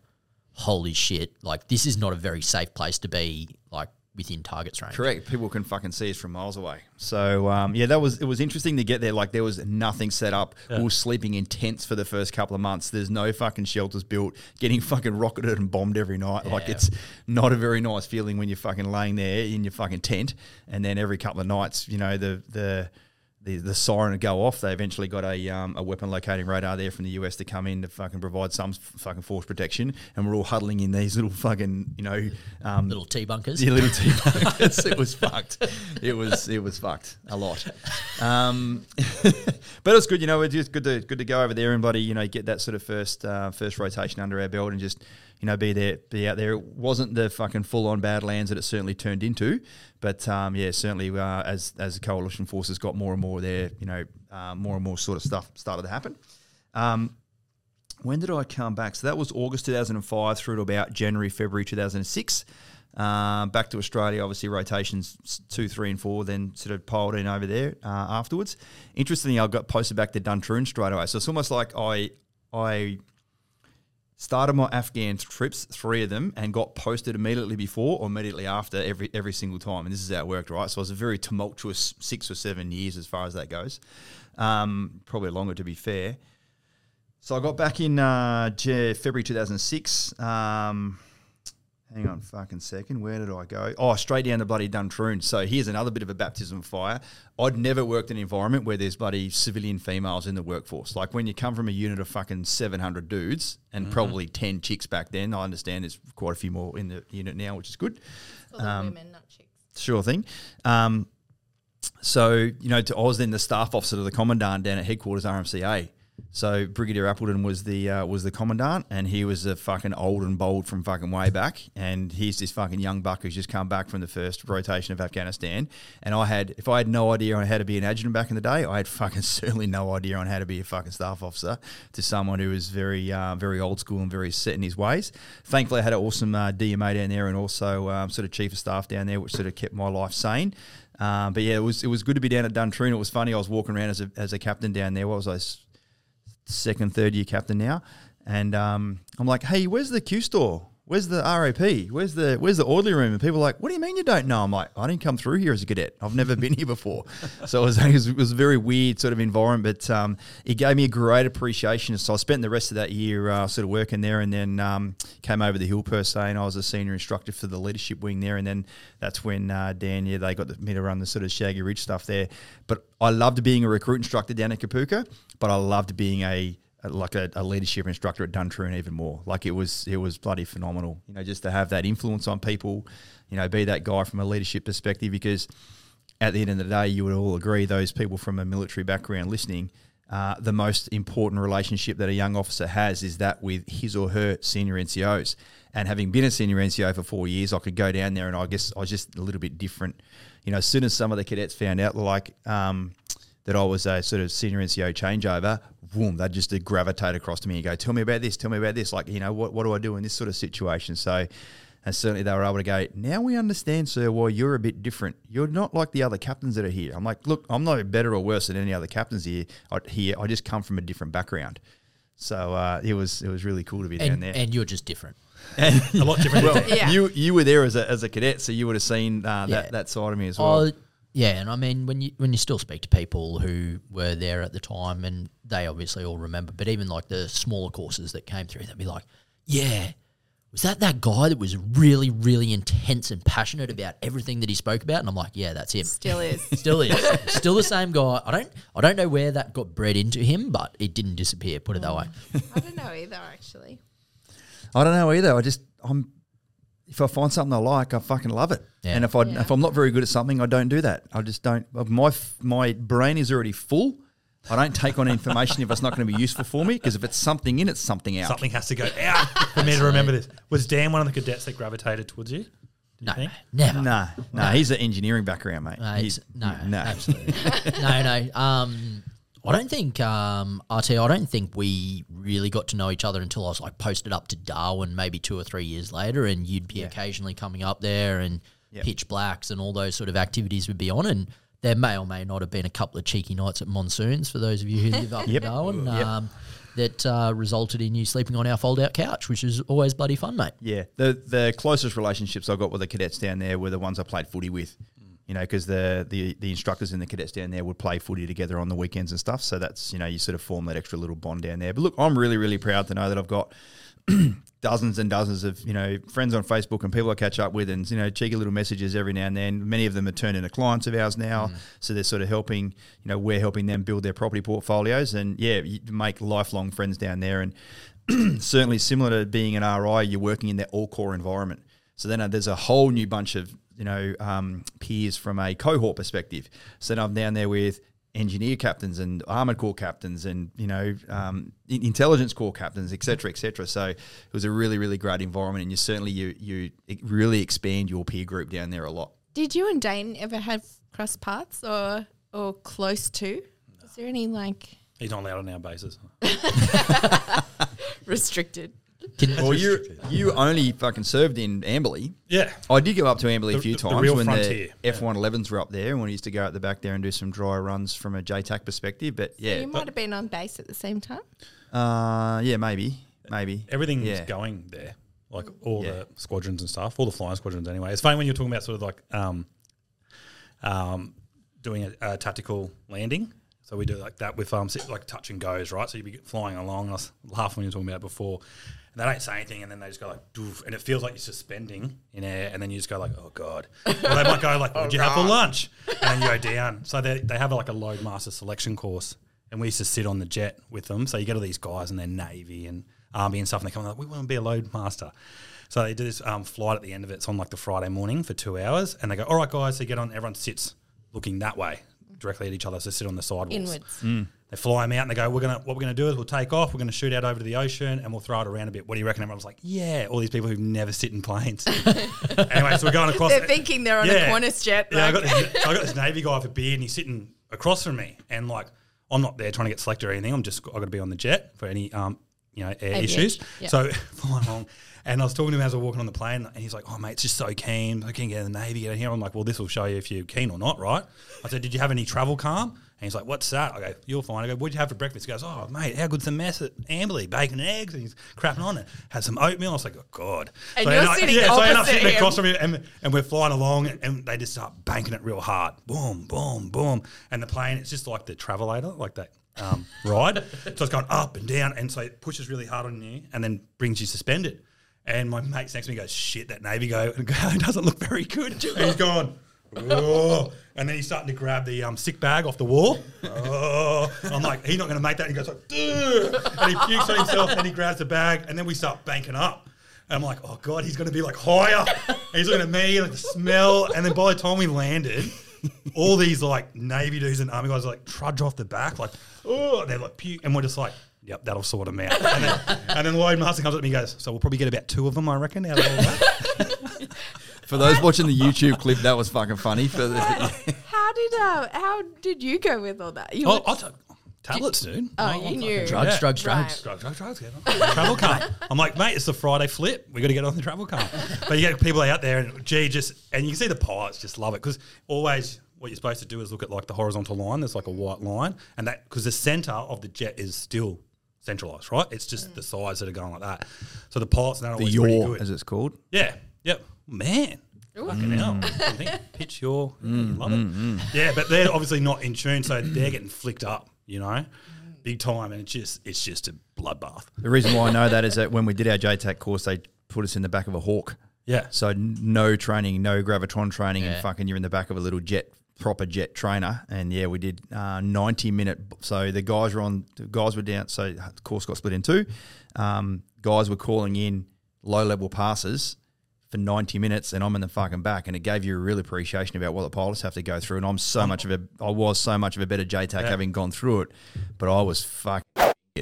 D: holy shit, like this is not a very safe place to be, like within targets range.
B: Correct. People can fucking see us from miles away. So um, yeah, that was it. Was interesting to get there. Like there was nothing set up. We were sleeping in tents for the first couple of months. There's no fucking shelters built. Getting fucking rocketed and bombed every night. Like it's not a very nice feeling when you're fucking laying there in your fucking tent, and then every couple of nights, you know, the the the, the siren would go off. They eventually got a um, a weapon locating radar there from the US to come in to fucking provide some f- fucking force protection, and we're all huddling in these little fucking you know um,
D: Little T bunkers.
B: yeah, little T buckets. it was fucked. It was it was fucked a lot. Um, but it was good, you know. It's just good to good to go over there and bloody, you know, get that sort of first uh, first rotation under our belt and just you know be there, be out there. It wasn't the fucking full on Badlands that it certainly turned into, but um, yeah, certainly uh, as as the coalition forces got more and more there, you know, uh, more and more sort of stuff started to happen. Um, when did I come back? So that was August 2005 through to about January, February 2006. Um, back to Australia, obviously rotations two, three, and four, then sort of piled in over there uh, afterwards. Interestingly, I got posted back to Duntroon straight away. So it's almost like I I started my Afghan trips, three of them, and got posted immediately before or immediately after every every single time. And this is how it worked, right? So it was a very tumultuous six or seven years as far as that goes. Um, probably longer to be fair. So I got back in uh, February 2006. Um, hang on, fucking second. Where did I go? Oh, straight down to bloody Duntroon. So here's another bit of a baptism of fire. I'd never worked in an environment where there's bloody civilian females in the workforce. Like when you come from a unit of fucking 700 dudes and probably 10 chicks back then. I understand there's quite a few more in the unit now, which is good.
E: For the women, not chicks.
B: Sure thing. Um, so, you know, to, I was then the staff officer to the commandant down at headquarters RMCA. So Brigadier Appleton was the uh, was the commandant, and he was a fucking old and bold from fucking way back. And he's this fucking young buck who's just come back from the first rotation of Afghanistan. And I had, if I had no idea on how to be an adjutant back in the day, I had fucking certainly no idea on how to be a fucking staff officer to someone who was very uh, very old school and very set in his ways. Thankfully, I had an awesome uh, DMA down there, and also um, sort of chief of staff down there, which sort of kept my life sane. Um, but yeah, it was it was good to be down at Duntroon. It was funny. I was walking around as a, as a captain down there. What was I? Second, third year captain now, and um, I'm like, hey, where's the Q store? Where's the RAP? Where's the Where's the orderly room? And people are like, what do you mean you don't know? I'm like, I didn't come through here as a cadet. I've never been here before. So it was, it was, it was a very weird sort of environment, but um, it gave me a great appreciation. So I spent the rest of that year uh, sort of working there, and then um, came over the hill per se, and I was a senior instructor for the leadership wing there. And then that's when uh, Dan, yeah, they got me to run the sort of Shaggy Ridge stuff there. But I loved being a recruit instructor down at Kapooka, but I loved being a like a, a leadership instructor at Duntroon even more. Like it was it was bloody phenomenal. You know, just to have that influence on people, you know, be that guy from a leadership perspective because at the end of the day, you would all agree those people from a military background listening, uh, the most important relationship that a young officer has is that with his or her senior NCOs. And having been a senior NCO for four years, I could go down there and I guess I was just a little bit different. You know, as soon as some of the cadets found out, like, um, that I was a sort of senior NCO changeover, boom, they'd just gravitate across to me and go, tell me about this, tell me about this. Like, you know, what, what do I do in this sort of situation? So, and certainly they were able to go, now we understand, sir, why you're a bit different. You're not like the other captains that are here. I'm like, look, I'm no better or worse than any other captains here. I, here, I just come from a different background. So uh, it was it was really cool to be down there.
D: and you're just different.
C: a lot different.
B: well,
E: Yeah.
B: you you were there as a, as a cadet, so you would have seen uh,
D: Yeah.
B: that, that side of me as well.
D: Yeah, and I mean when you when you still speak to people who were there at the time, and they obviously all remember, but even like the smaller courses that came through, they'd be like, "Yeah, was that that guy that was really really intense and passionate about everything that he spoke about?" And I'm like, "Yeah, that's him.
E: Still is.
D: Still is, still the same guy. I don't I don't know where that got bred into him, but it didn't disappear. Put it that mm. way.
E: I don't know either, actually.
B: I don't know either. I just I'm if I find something I like, I fucking love it.
D: Yeah.
B: And if I
E: Yeah.
B: if I'm not very good at something, I don't do that. I just don't. My my brain is already full. I don't take on information if it's not going to be useful for me. Because if it's something in, it's something out.
C: Something has to go out for me to remember this. Was Dan one of the cadets that gravitated towards you?
D: No,
C: think?
D: never.
B: Nah, nah, he's an engineering background, mate.
D: Mate,
B: he's
D: no,
B: no.
D: absolutely. no, no. Um, I don't think, um, RT, I don't think we really got to know each other until I was like posted up to Darwin maybe two or three years later. And you'd be occasionally coming up there and
B: Yep.
D: pitch blacks and all those sort of activities would be on. And there may or may not have been a couple of cheeky nights at monsoons for those of you who live up in
B: Yep.
D: Darwin.
B: Yep.
D: Um, that uh, resulted in you sleeping on our fold out couch, which is always bloody fun, mate.
B: Yeah, the the closest relationships I got with the cadets down there were the ones I played footy with. You know, because the, the the instructors and the cadets down there would play footy together on the weekends and stuff. So that's you know you sort of form that extra little bond down there. But look, I'm really really proud to know that I've got dozens and dozens of you know friends on Facebook and people I catch up with, and you know cheeky little messages every now and then. Many of them are turned into clients of ours now, so they're sort of helping. You know, we're helping them build their property portfolios, and yeah, you make lifelong friends down there. And certainly similar to being an RI, you're working in that all core environment. So then uh, there's a whole new bunch of you know um, peers from a cohort perspective. So then I'm down there with engineer captains and armored corps captains and you know um, intelligence corps captains, etc., etc. So it was a really really great environment, and you certainly you you really expand your peer group down there a lot.
E: Did you and Dane ever have cross paths or or close to? Is there any like
C: He's not allowed on our bases.
E: restricted?
D: Can,
B: Well, you you only fucking served in Amberley.
C: Yeah.
B: I did go up to Amberley
C: The-
B: a few
C: the- the
B: times
C: real
B: when
C: frontier,
B: the F111s were up there, and we used to go out the back there and do some dry runs from a JTAC perspective. But yeah,
E: you might have been on base at the same time.
B: uh, yeah, maybe, maybe
C: Everything's
B: Yeah.
C: going there, like all
B: Yeah.
C: the squadrons and stuff, all the flying squadrons. Anyway, it's funny when you're talking about sort of like um, um, doing a, a tactical landing. So we do like that with um, like touch and goes, right? So you'd be flying along. I was laughing when you were talking about before. And they don't say anything, and then they just go like, doof, and it feels like you're suspending in air, and then you just go like, oh god. Or they might go like, what'd you have for lunch? And then you go down. So they they have like a load master selection course, and we used to sit on the jet with them. So you get all these guys and they're navy and army and stuff, and they come like, we want to be a load master. So they do this um, flight at the end of it. It's on like the Friday morning for two hours, and they go, all right, guys. So you get on, everyone sits looking that way, directly at each other. So sit on the sidewalls.
E: Inwards.
C: They fly them out and they go, "We're gonna what we're gonna do is we'll take off. We're gonna shoot out over to the ocean and we'll throw it around a bit. What do you reckon?" Everyone's like, "Yeah." All these people who've never sit in planes. anyway, so we're going across.
E: They're thinking they're on
C: Yeah.
E: a Qantas jet.
C: Yeah, I got, this, so I got this navy guy with a beard and he's sitting across from me and like I'm not there trying to get selected or anything. I'm just I got to be on the jet for any um you know air
E: Aviation,
C: issues.
E: yeah.
C: So flying along. And I was talking to him as we were walking on the plane, and he's like, "Oh, mate, it's just so keen. I can get in the navy, get in here." I'm like, "Well, this will show you if you're keen or not, right?" I said, "Did you have any Travacalm?" And he's like, "What's that?" I go, "You'll find." I go, "What'd you have for breakfast?" He goes, "Oh, mate, how good's the mess at Amberley? Bacon and eggs." And he's crapping on it. Had some oatmeal. I was like, "Oh God."
E: And
C: so
E: you're
C: I
E: sitting
C: yeah, so I end up sitting
E: him.
C: across from him, and, and we're flying along, and they just start banking it real hard. Boom, boom, boom, and the plane. It's just like the travelator, like that. Um, ride, so it's going up and down, and so it pushes really hard on you, and then brings you suspended. And my mate's next to me goes, "Shit, that navy go guy doesn't look very good." And he's gone, "Oh," and then he's starting to grab the um, sick bag off the wall. Oh, I'm like, he's not going to make that. And he goes like, "Duh," and he pukes on himself, and he grabs the bag, and then we start banking up. And I'm like, oh god, he's going to be like higher. And he's looking at me, like the smell. And then by the time we landed, all these like navy dudes and army guys like trudge off the back, like, oh, they're like puke, and we're just like. Yep, that'll sort them out. And then, and then load master comes up to me and goes, So we'll probably get about two of them, I reckon, out of all that.
B: For those watching the YouTube clip, that was fucking funny. For the,
E: How did uh, how did you go with all that? You
C: oh, I took tablets, dude.
E: Oh,
C: I'm
E: you
C: fucking-
E: knew.
D: drugs,
C: Yeah.
D: drugs, drugs.
E: Right.
C: Drugs, drugs, drugs. yeah. Travacalm. I'm like, mate, it's the Friday flip. We got to get on the Travacalm. But you get people out there, and gee, just and you can see the pilots just love it because always what you're supposed to do is look at like the horizontal line. There's like a white line, and that because the center of the jet is still centralized, right? It's just mm. the sides that are going like that. So the pilots are
B: the
C: always pretty
B: yaw,
C: good.
B: as it's called.
C: Yeah. Yep. Man. Fucking hell. Mm. I think pitch your you mm, love it. Yeah, but they're obviously not in tune, so they're getting flicked up, you know, big time, and it's just it's just a bloodbath.
B: The reason why I know that is that when we did our JTAC course, they put us in the back of a hawk.
C: Yeah.
B: So n- no training, no gravitron training,
D: Yeah.
B: and fucking you're in the back of a little jet, proper jet trainer. And yeah, we did uh, 90 minute. So the guys were on, the guys were down. So the course got split in two. Um, guys were calling in low level passes for 90 minutes and I'm in the fucking back and it gave you a real appreciation about what the pilots have to go through and I'm so much of a I was so much of a better JTAC
C: Yeah.
B: having gone through it but I was fucking it.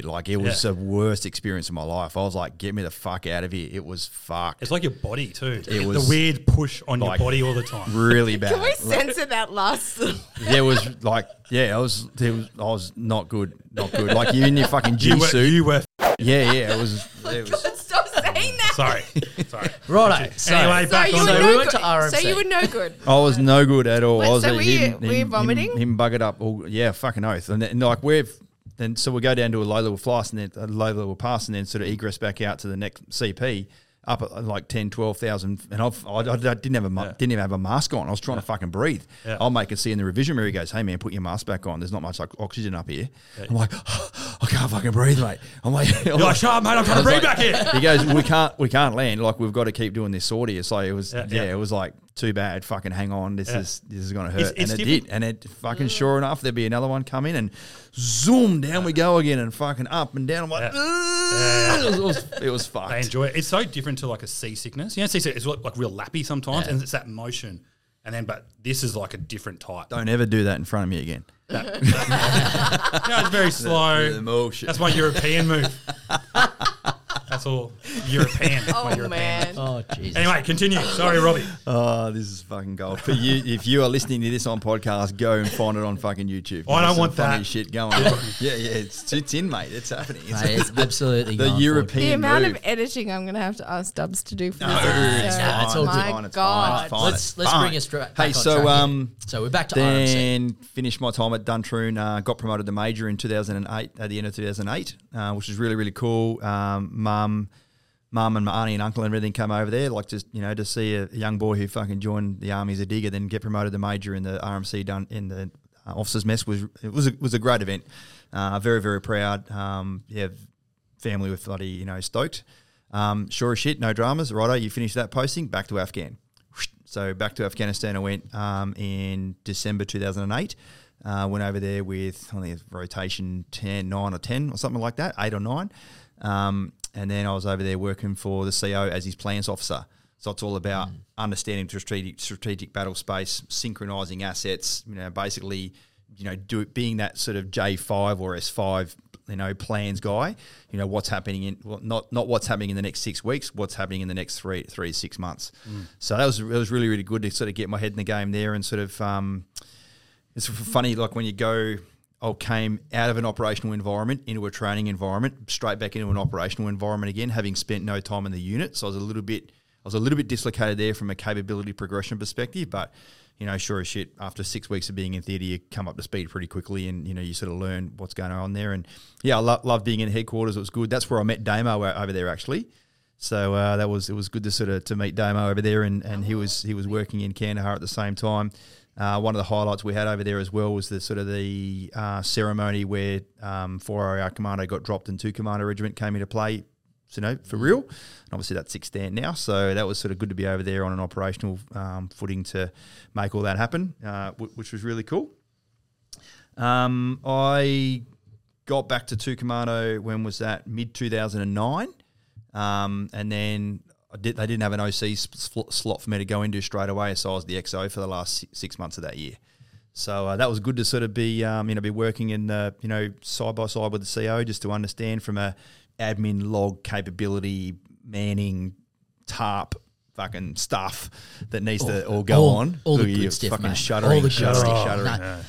B: Like it was
C: Yeah.
B: the worst experience of my life I was like get me the fuck out of here it was fucked
C: It's like your body too.
B: It was
C: the weird push on
B: like-
C: your body all the time.
B: really bad
E: Can we
B: Like,
E: censor that last?
B: there was like yeah I was there was I was not good not good like you in your fucking G
C: You were,
B: suit
C: you were
B: yeah yeah it was oh it was
E: Stop saying that.
C: sorry, sorry.
D: Righto. Eh, so,
C: Anyway,
E: So
C: back
E: you
C: on
D: So
E: no
D: we went
E: good.
D: to RMC.
E: So you were no good.
B: I was no good at all.
E: Wait,
B: I was
E: so
B: at
E: were you-
B: him,
E: were you vomiting?
B: Him, him buggered up. All, yeah, fucking oath. And, and like we've then so we'll go down to a low level flight and then a low level pass and then sort of egress back out to the next CP up at uh, like 10, 12,000. And I've, I, I didn't have a
C: Yeah.
B: didn't even have a mask on. I was trying to fucking breathe.
C: Yeah.
B: I'll make it see in the revision mirror. He goes, "Hey man, put your mask back on. There's not much like oxygen up here." I'm like, oh, "I can't fucking breathe, mate." I'm like, I'm
C: You're like, shut up, mate. I'm trying to breathe back here.
B: he goes, "We can't, we can't land. Like we've got to keep doing this sortie." It's like it was,
C: Yeah,
B: yeah,
C: yeah.
B: it was like too bad. Fucking hang on, this
C: Yeah.
B: is this is gonna hurt,
C: It's- it's
B: and it
C: different.
B: did, and it fucking mm. sure enough, there'd be another one come in, and zoom down we go again, and fucking up and down. I'm like, it was, it was, it was fucked.
C: They enjoy it. It's so different to like a seasickness. You know, seasickness is like, like real lappy sometimes, and it's that motion. And then, but this is like a different type.
B: Don't ever do that in front of me again.
C: You know, it's very slow.
B: the motion.
C: That's my European move. That's all European.
E: Oh
C: European.
E: man.
D: oh, Jesus.
C: Anyway, continue. Sorry, Robbie.
B: Oh, this is fucking gold. For you, if you are listening to this on podcast, go and find it on fucking YouTube.
C: I don't
B: There's some
C: want
B: funny
C: that.
B: shit going. on. yeah, yeah, it's, it's in, mate. It's happening. It's,
D: Mate, it's absolutely
B: the. European
E: The amount
B: move.
E: of editing I'm going to have to ask Dubs to do for
B: No,
E: this
B: it's
E: episode.
D: fine, it's all
E: My
B: fine,
E: God.
B: fine, it's fine.
D: Let's let's
B: Fine.
D: bring us straight back
B: Hey,
D: on
B: so,
D: track
B: um,
D: so we're back to RMC.
B: Then finished my time at Duntroon. Uh, got promoted to major in 2008 at the end of 2008, uh, which was really really cool. Um, Mum, mum and my auntie and uncle and everything come over there, like just you know to see a, young boy who fucking joined the army as a digger, then get promoted to major in the RMC Duntroon the uh, officers mess was it was a, was a great event. Uh, very very proud. Um, yeah, family with bloody you know stoked. Um, sure as shit, no dramas. Righto, you finished that posting, back to Afghan. So back to Afghanistan I went um, in December 2008. Uh, went over there with I think rotation 10, 9 or 10 or something like that, 8 or 9. Um, and then I was over there working for the CO as his plans officer. So it's all about understanding strategic strategic battle space, synchronizing assets, you know, basically, you know, do being that sort of J5 or S5 you know plans guy you know what's happening in well, not not what's happening in the next six weeks what's happening in the next three three to six months. So that was it was really really good to sort of get my head in the game there and sort of um, it's funny like when you go I came out of an operational environment into a training environment straight back into an operational environment again having spent no time in the unit so I was a little bit I was a little bit dislocated there from a capability progression perspective but you know, sure as shit, after six weeks of being in theatre, you come up to speed pretty quickly and, you know, you sort of learn what's going on there. And yeah, I lo- being in headquarters. It was good. That's where I met Damo over there, actually. So uh, that was, it was good to sort of, to meet Damo over there and, and he was, he was working in Kandahar at the same time. Uh, one of the highlights we had over there as well was the sort of the uh, ceremony where um, 4RAR Commando got dropped and 2 Commando Regiment came into play you know, for real. And obviously that's six stand now. So that was sort of good to be over there on an operational um, footing to make all that happen, uh, w- which was really cool. Um, I got back to two commando. When was that? Mid two thousand and nine, um, and then did. They didn't have an OC sl- slot for me to go into straight away, so I was the XO for the last six months of that year. So uh, that was good to sort of be, um, you know, be working in the, you know, side by side with the CO just to understand from a admin log capability, manning, tarp, fucking stuff that needs to all go
D: all-
B: on.
D: all the good stuff,
B: fucking
D: mate.
B: shuddering,
D: All the
B: shuddering,
C: stuff.
B: shuddering.
D: No.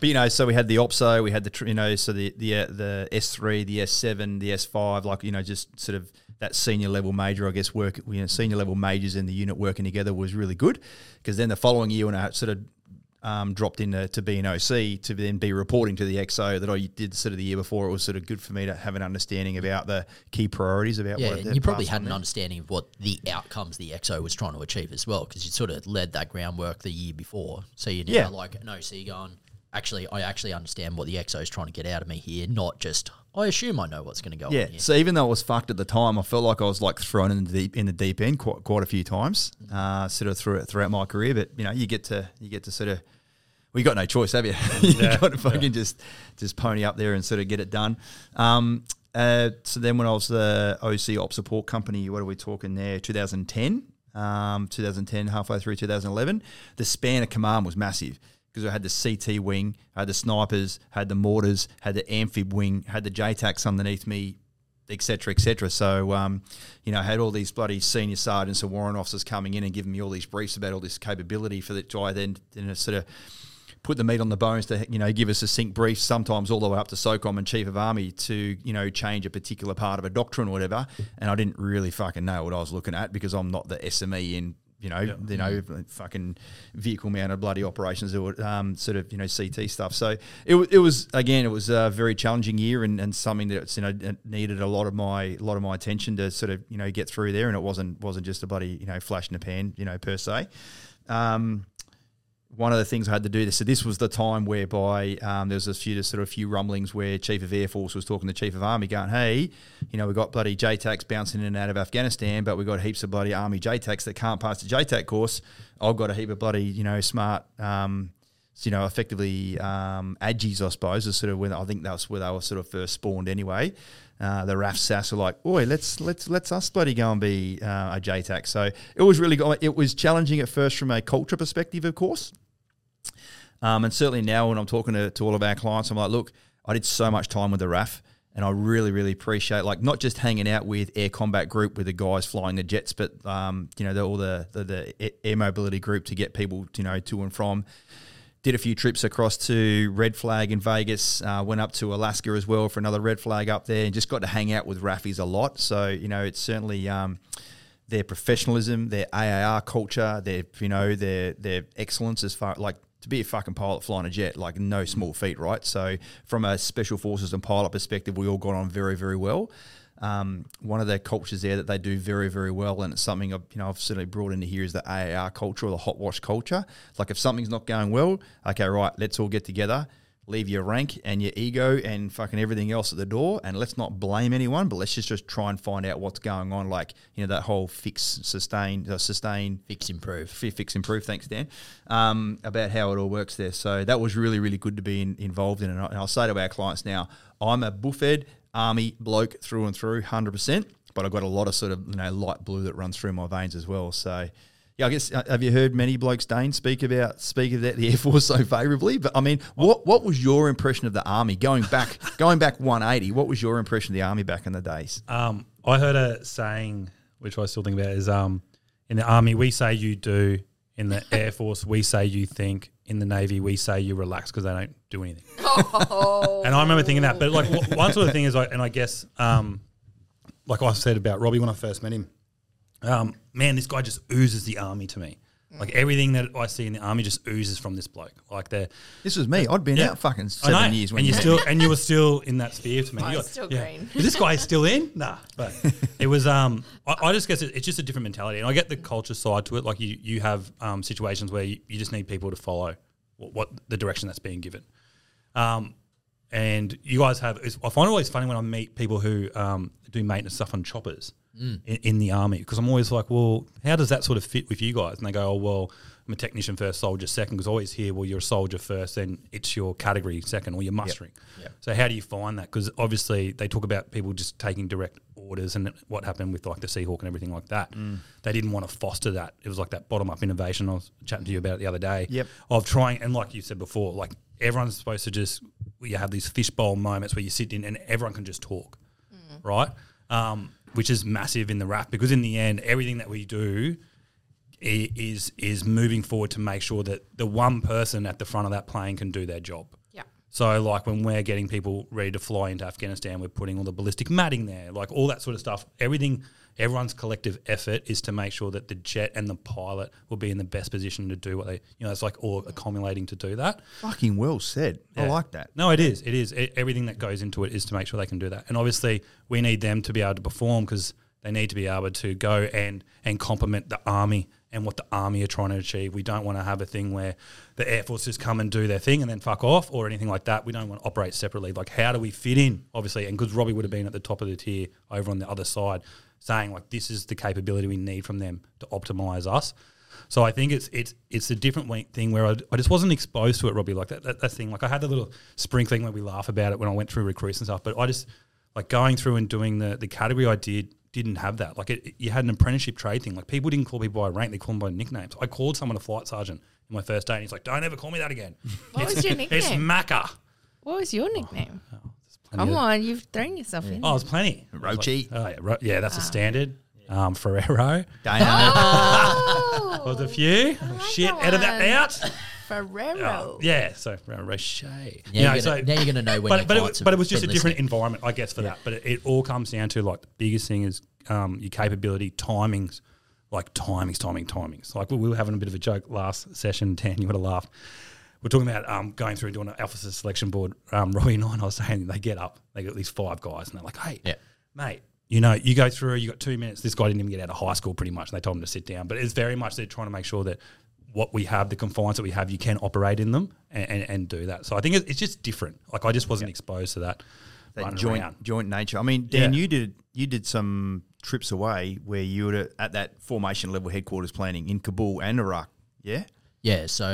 B: But you know, so we had the OPSO, we had the you know, so the the uh, the S three, the S seven, the S five, like you know, just sort of that senior level major, I guess, work you know, senior level majors in the unit working together was really good because then the following year when I sort of um, dropped in to, to be an OC to then be reporting to the XO that I did sort of the year before, it was sort of good for me to have an understanding about the key priorities about
D: Yeah, you probably had an understanding of what the outcomes the XO was trying to achieve as well, because you sort of led that groundwork the year before. So you're now
B: Yeah.
D: like an OC going, actually, I actually understand what the XO is trying to get out of me here, not just I assume I know what's going to go
B: Yeah.
D: on here.
B: So even though it was fucked at the time, I felt like I was like thrown in the deep in the deep end quite, quite a few times, uh, sort of through throughout my career. But you know, you get to you get to sort of well, got no choice, have you? you
C: Yeah,
B: got to fucking just just pony up there and sort of get it done. Um, uh, so then when I was the OC Op Support Company, what are we talking there? 2010. um, 2010, halfway through 2011, the span of command was massive because I had the CT wing, had the snipers, had the mortars, had the amphib wing, had the JTACs underneath me, etc., etc. So, um, you know, I had all these bloody senior sergeants and warrant officers coming in and giving me all these briefs about all this capability for that. I then, then sort of put the meat on the bones to you know give us a sync brief, sometimes all the way up to SOCOM and Chief of Army to you know change a particular part of a doctrine or whatever. And I didn't really fucking know what I was looking at because I'm not the SME in you know, you know, fucking vehicle mounted bloody operations or um, sort of you know CT stuff. So it, it was again, it was a very challenging year and, and something that you know needed a lot of my a lot of my attention to sort of you know get through there. And it wasn't wasn't just a bloody you know flash in the pan you know per se. Um, one of the things I had to do this. So this was the time whereby um, there was a few sort of few rumblings where Chief of Air Force was talking to Chief of Army, going, "Hey, you know, we got bloody JTACs bouncing in and out of Afghanistan, but we got heaps of bloody Army JTACs that can't pass the JTAC course. I've got a heap of bloody you know smart." Um, you know, effectively um, I suppose, is sort of when I think that's where they were sort of first spawned anyway. Uh, the RAAF SAS were like, "Oi, let's let's let's us bloody go and be uh, a JTAC." So it was really it was challenging at first from a culture perspective, of course. Um, and certainly now when I'm talking to, to all of our clients, I'm like, look, I did so much time with the RAAF and I really, really appreciate like not just hanging out with Air Combat Group with the guys flying the jets, but um, you know the, all the, the, the air mobility group to get people you know to and from. Did a few trips across to Red Flag in Vegas. Uh, went up to Alaska as well for another Red Flag up there, and just got to hang out with RAFies a lot. So you know it's certainly. Um, their professionalism, their AAR culture, their you know their their excellence as far like to be a fucking pilot flying a jet, like no small feat, right? So from a special forces and pilot perspective, we all got on very, very well. Um, one of the cultures there that they do very, very well, and it's something I've, you know I've certainly brought into here is the AAR culture or the hot wash culture. Like if something's not going well, okay, right, let's all get together leave your rank and your ego and fucking everything else at the door and let's not blame anyone but let's just, just try and find out what's going on like you know that whole fix sustain uh, sustain
D: fix improve.
B: fix improve. Thanks dan. Um, about how it all works there. So that was really really good to be in, involved in and i'll say to our clients now i'm a buffed army bloke through and through 100% but i've got a lot of sort of you know light blue that runs through my veins as well. So yeah, I guess uh, have you heard many blokes, Dane, speak about speak about the Air Force so favourably? But I mean, what what was your impression of the Army going back going back 180? What was your impression of the Army back in the days?
C: Um, I heard a saying, which I still think about, is um, in the Army we say you do, in the Air Force we say you think, in the Navy we say you relax because they don't do anything.
E: Oh.
C: and I remember thinking that. But like one sort of thing is, like, and I guess, um, like I said about Robbie when I first met him um, man, this guy just oozes the army to me. Like everything that I see in the army just oozes from this bloke. Like the
B: This was me. I'd been
C: Yeah.
B: out fucking
C: I
B: seven years when
C: and you
B: you
C: still and you were still in that sphere to me.
E: Mine's
C: You got-
E: still
C: yeah.
E: green.
C: Is this guy still in? Nah, but it was. Um, I, I just guess it, it's just a different mentality, and I get the culture side to it. Like you, you have um, situations where you, you just need people to follow what, what the direction that's being given. Um, and you guys have. It's, I find it always funny when I meet people who um, do maintenance stuff on choppers Mm. in, in the army because I'm always like, well, how does that sort of fit with you guys? And they go, oh, well, I'm a technician first, soldier second. Because I always hear, well, you're a soldier first, then it's your category second, or you're mustering.
D: Yep.
C: So how do you find that? Because obviously they talk about people just taking direct orders and what happened with like the Seahawk and everything like that. Mm. They didn't want to foster that. It was like that bottom up innovation I was chatting to you about it the other day.
B: Yep.
C: Of trying and like you said before, like everyone's supposed to just you have these fishbowl moments where you sit in and everyone can just talk, mm. right? Um, which is massive in the RAAF because in the end, everything that we do is is moving forward to make sure that the one person at the front of that plane can do their job.
E: Yeah.
C: So, like when we're getting people ready to fly into Afghanistan, we're putting all the ballistic matting there, like all that sort of stuff. Everything, everyone's collective effort is to make sure that the jet and the pilot will be in the best position to do what they, you know, it's like all accumulating to do that.
B: fucking well said. I like that.
C: No, it is. It is. E- everything that goes into it is to make sure they can do that. And obviously, we need them to be able to perform because they need to be able to go and and complement the army and what the army are trying to achieve. We don't want to have a thing where the air force just come and do their thing and then fuck off or anything like that. We don't want to operate separately. Like, how do we fit in? Obviously, and because Robbie would have been at the top of the tier over on the other side, saying like, this is the capability we need from them to optimize us. So I think it's it's it's a different thing where I, I just wasn't exposed to it, Robbie. Like that, that that thing. Like I had the little sprinkling where we laugh about it when I went through recruits and stuff. But I just like going through and doing the the category I did didn't have that. Like it, you had an apprenticeship trade thing. Like people didn't call people by rank; they called them by nicknames. I called someone a flight sergeant in my first day, and he's like, "Don't ever call me that again."
E: What
C: It's-
E: was your nickname? It's?
C: Macca.
E: What was your nickname?
C: Oh, Plenty
E: Come
C: of-
E: on, you've thrown yourself in.
C: Oh, it's plenty. It was
B: Rochi.
C: Like, oh yeah, ro- yeah, that's a standard. Um, Ferrero.
B: Dana.
E: Oh,
C: Was a few. Shit,
E: that
C: edit that
E: one.
C: out.
E: Ferrero.
C: Oh, yeah, so uh, Roche.
D: Now,
C: You
D: you're
C: know,
D: gonna,
C: so-
D: now you're going to know when
C: but
D: your
C: but it,
D: clients
C: was- but it
D: have
C: was just a
D: been
C: different
D: listening.
C: environment, I guess, for that. But it, it all comes down to like the biggest thing is um, your capability, timings, like timings, timing, timings. Like we, we were having a bit of a joke last session, Dan. You would have laughed. We're talking about um, going through and doing an officer selection board. Um, Robbie and I, and I was saying they get up, they get at least five guys, and they're like, "Hey,
D: Yeah.
C: mate, you know, you go through, you got two minutes. This guy didn't even get out of high school pretty much. And they told him to sit down. But it's very much they're trying to make sure that what we have, the confines that we have, you can operate in them and, and, and do that. So I think it- it's just different. Like I just wasn't exposed to that.
B: that joint
C: around.
B: joint nature. I mean, Dan,
C: Yeah.
B: you did you did some trips away where you were at that formation level headquarters planning in Kabul and Iraq. Yeah,
D: Yeah, so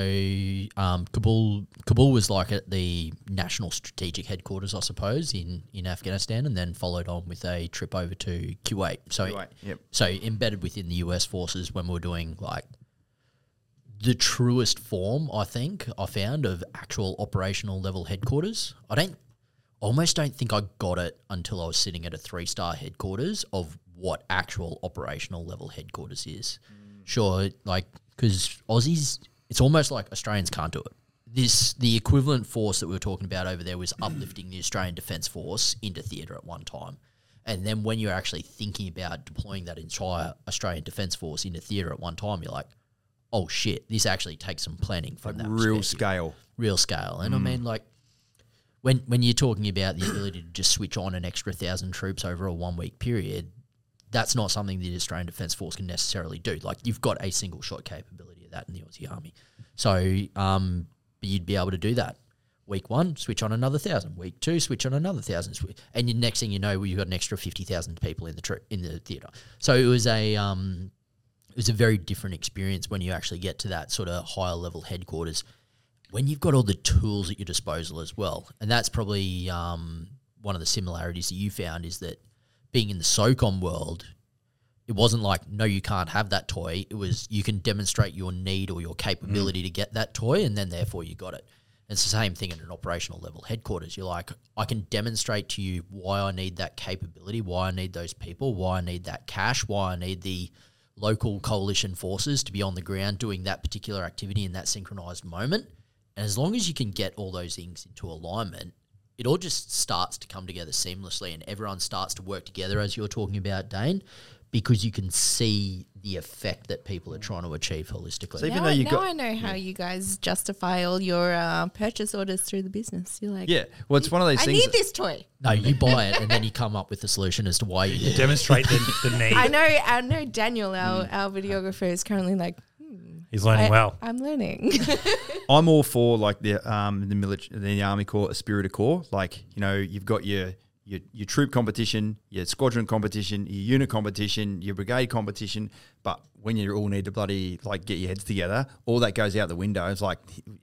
D: um, Kabul Kabul was like at the national strategic headquarters, I suppose, in, in Afghanistan, and then followed on with a trip over to Kuwait. So,
B: Kuwait, yep.
D: so embedded within the US forces when we were doing like the truest form, I think I found of actual operational level headquarters. I don't, almost don't think I got it until I was sitting at a three star headquarters of what actual operational level headquarters is. Sure, like because Aussies, it's almost like Australians can't do it. This the equivalent force that we were talking about over there was uplifting the Australian Defence Force into theatre at one time. And then when you're actually thinking about deploying that entire Australian Defence Force into theatre at one time, you're like, oh shit, this actually takes some planning from that
B: real scale.
D: real scale. And I mm. mean, like, when when you're talking about the ability to just switch on an extra thousand troops over a one week period, that's not something the Australian Defence Force can necessarily do. Like, you've got a single shot capability of that in the Aussie Army. So, um, you'd be able to do that. Week one, switch on another thousand. Week two, switch on another thousand. And the next thing you know, you've got an extra fifty thousand people in the in the theatre. So it was a um, it was a very different experience when you actually get to that sort of higher level headquarters when you've got all the tools at your disposal as well. And that's probably um, one of the similarities that you found is that being in the SOCOM world, it wasn't like, no, you can't have that toy. It was you can demonstrate your need or your capability mm. to get that toy, and then therefore you got it. It's the same thing at an operational level headquarters. You're like, I can demonstrate to you why I need that capability, why I need those people, why I need that cash, why I need the local coalition forces to be on the ground doing that particular activity in that synchronized moment. And as long as you can get all those things into alignment, it all just starts to come together seamlessly and everyone starts to work together as you're talking about, Dane, because you can see the effect that people are trying to achieve holistically.
B: So even
E: now,
B: though you
E: now
B: got-
E: I know how you guys justify all your uh, purchase orders through the business. You're like,
B: Yeah, well, it's one of those
E: I
B: things.
E: need this toy.
D: no, you buy it and then you come up with a solution as to why you need.
C: Demonstrate the, the need.
E: I know. I know. Daniel,
B: Mm.
E: our our videographer, is currently like,
C: He's learning
E: I,
C: well.
E: I'm learning.
B: I'm all for like the um the military the army corps, it a spirit of corps. Like you know you've got your your your troop competition, your squadron competition, your unit competition, your brigade competition. But when you all need to bloody like get your heads together, all that goes out the window. It's like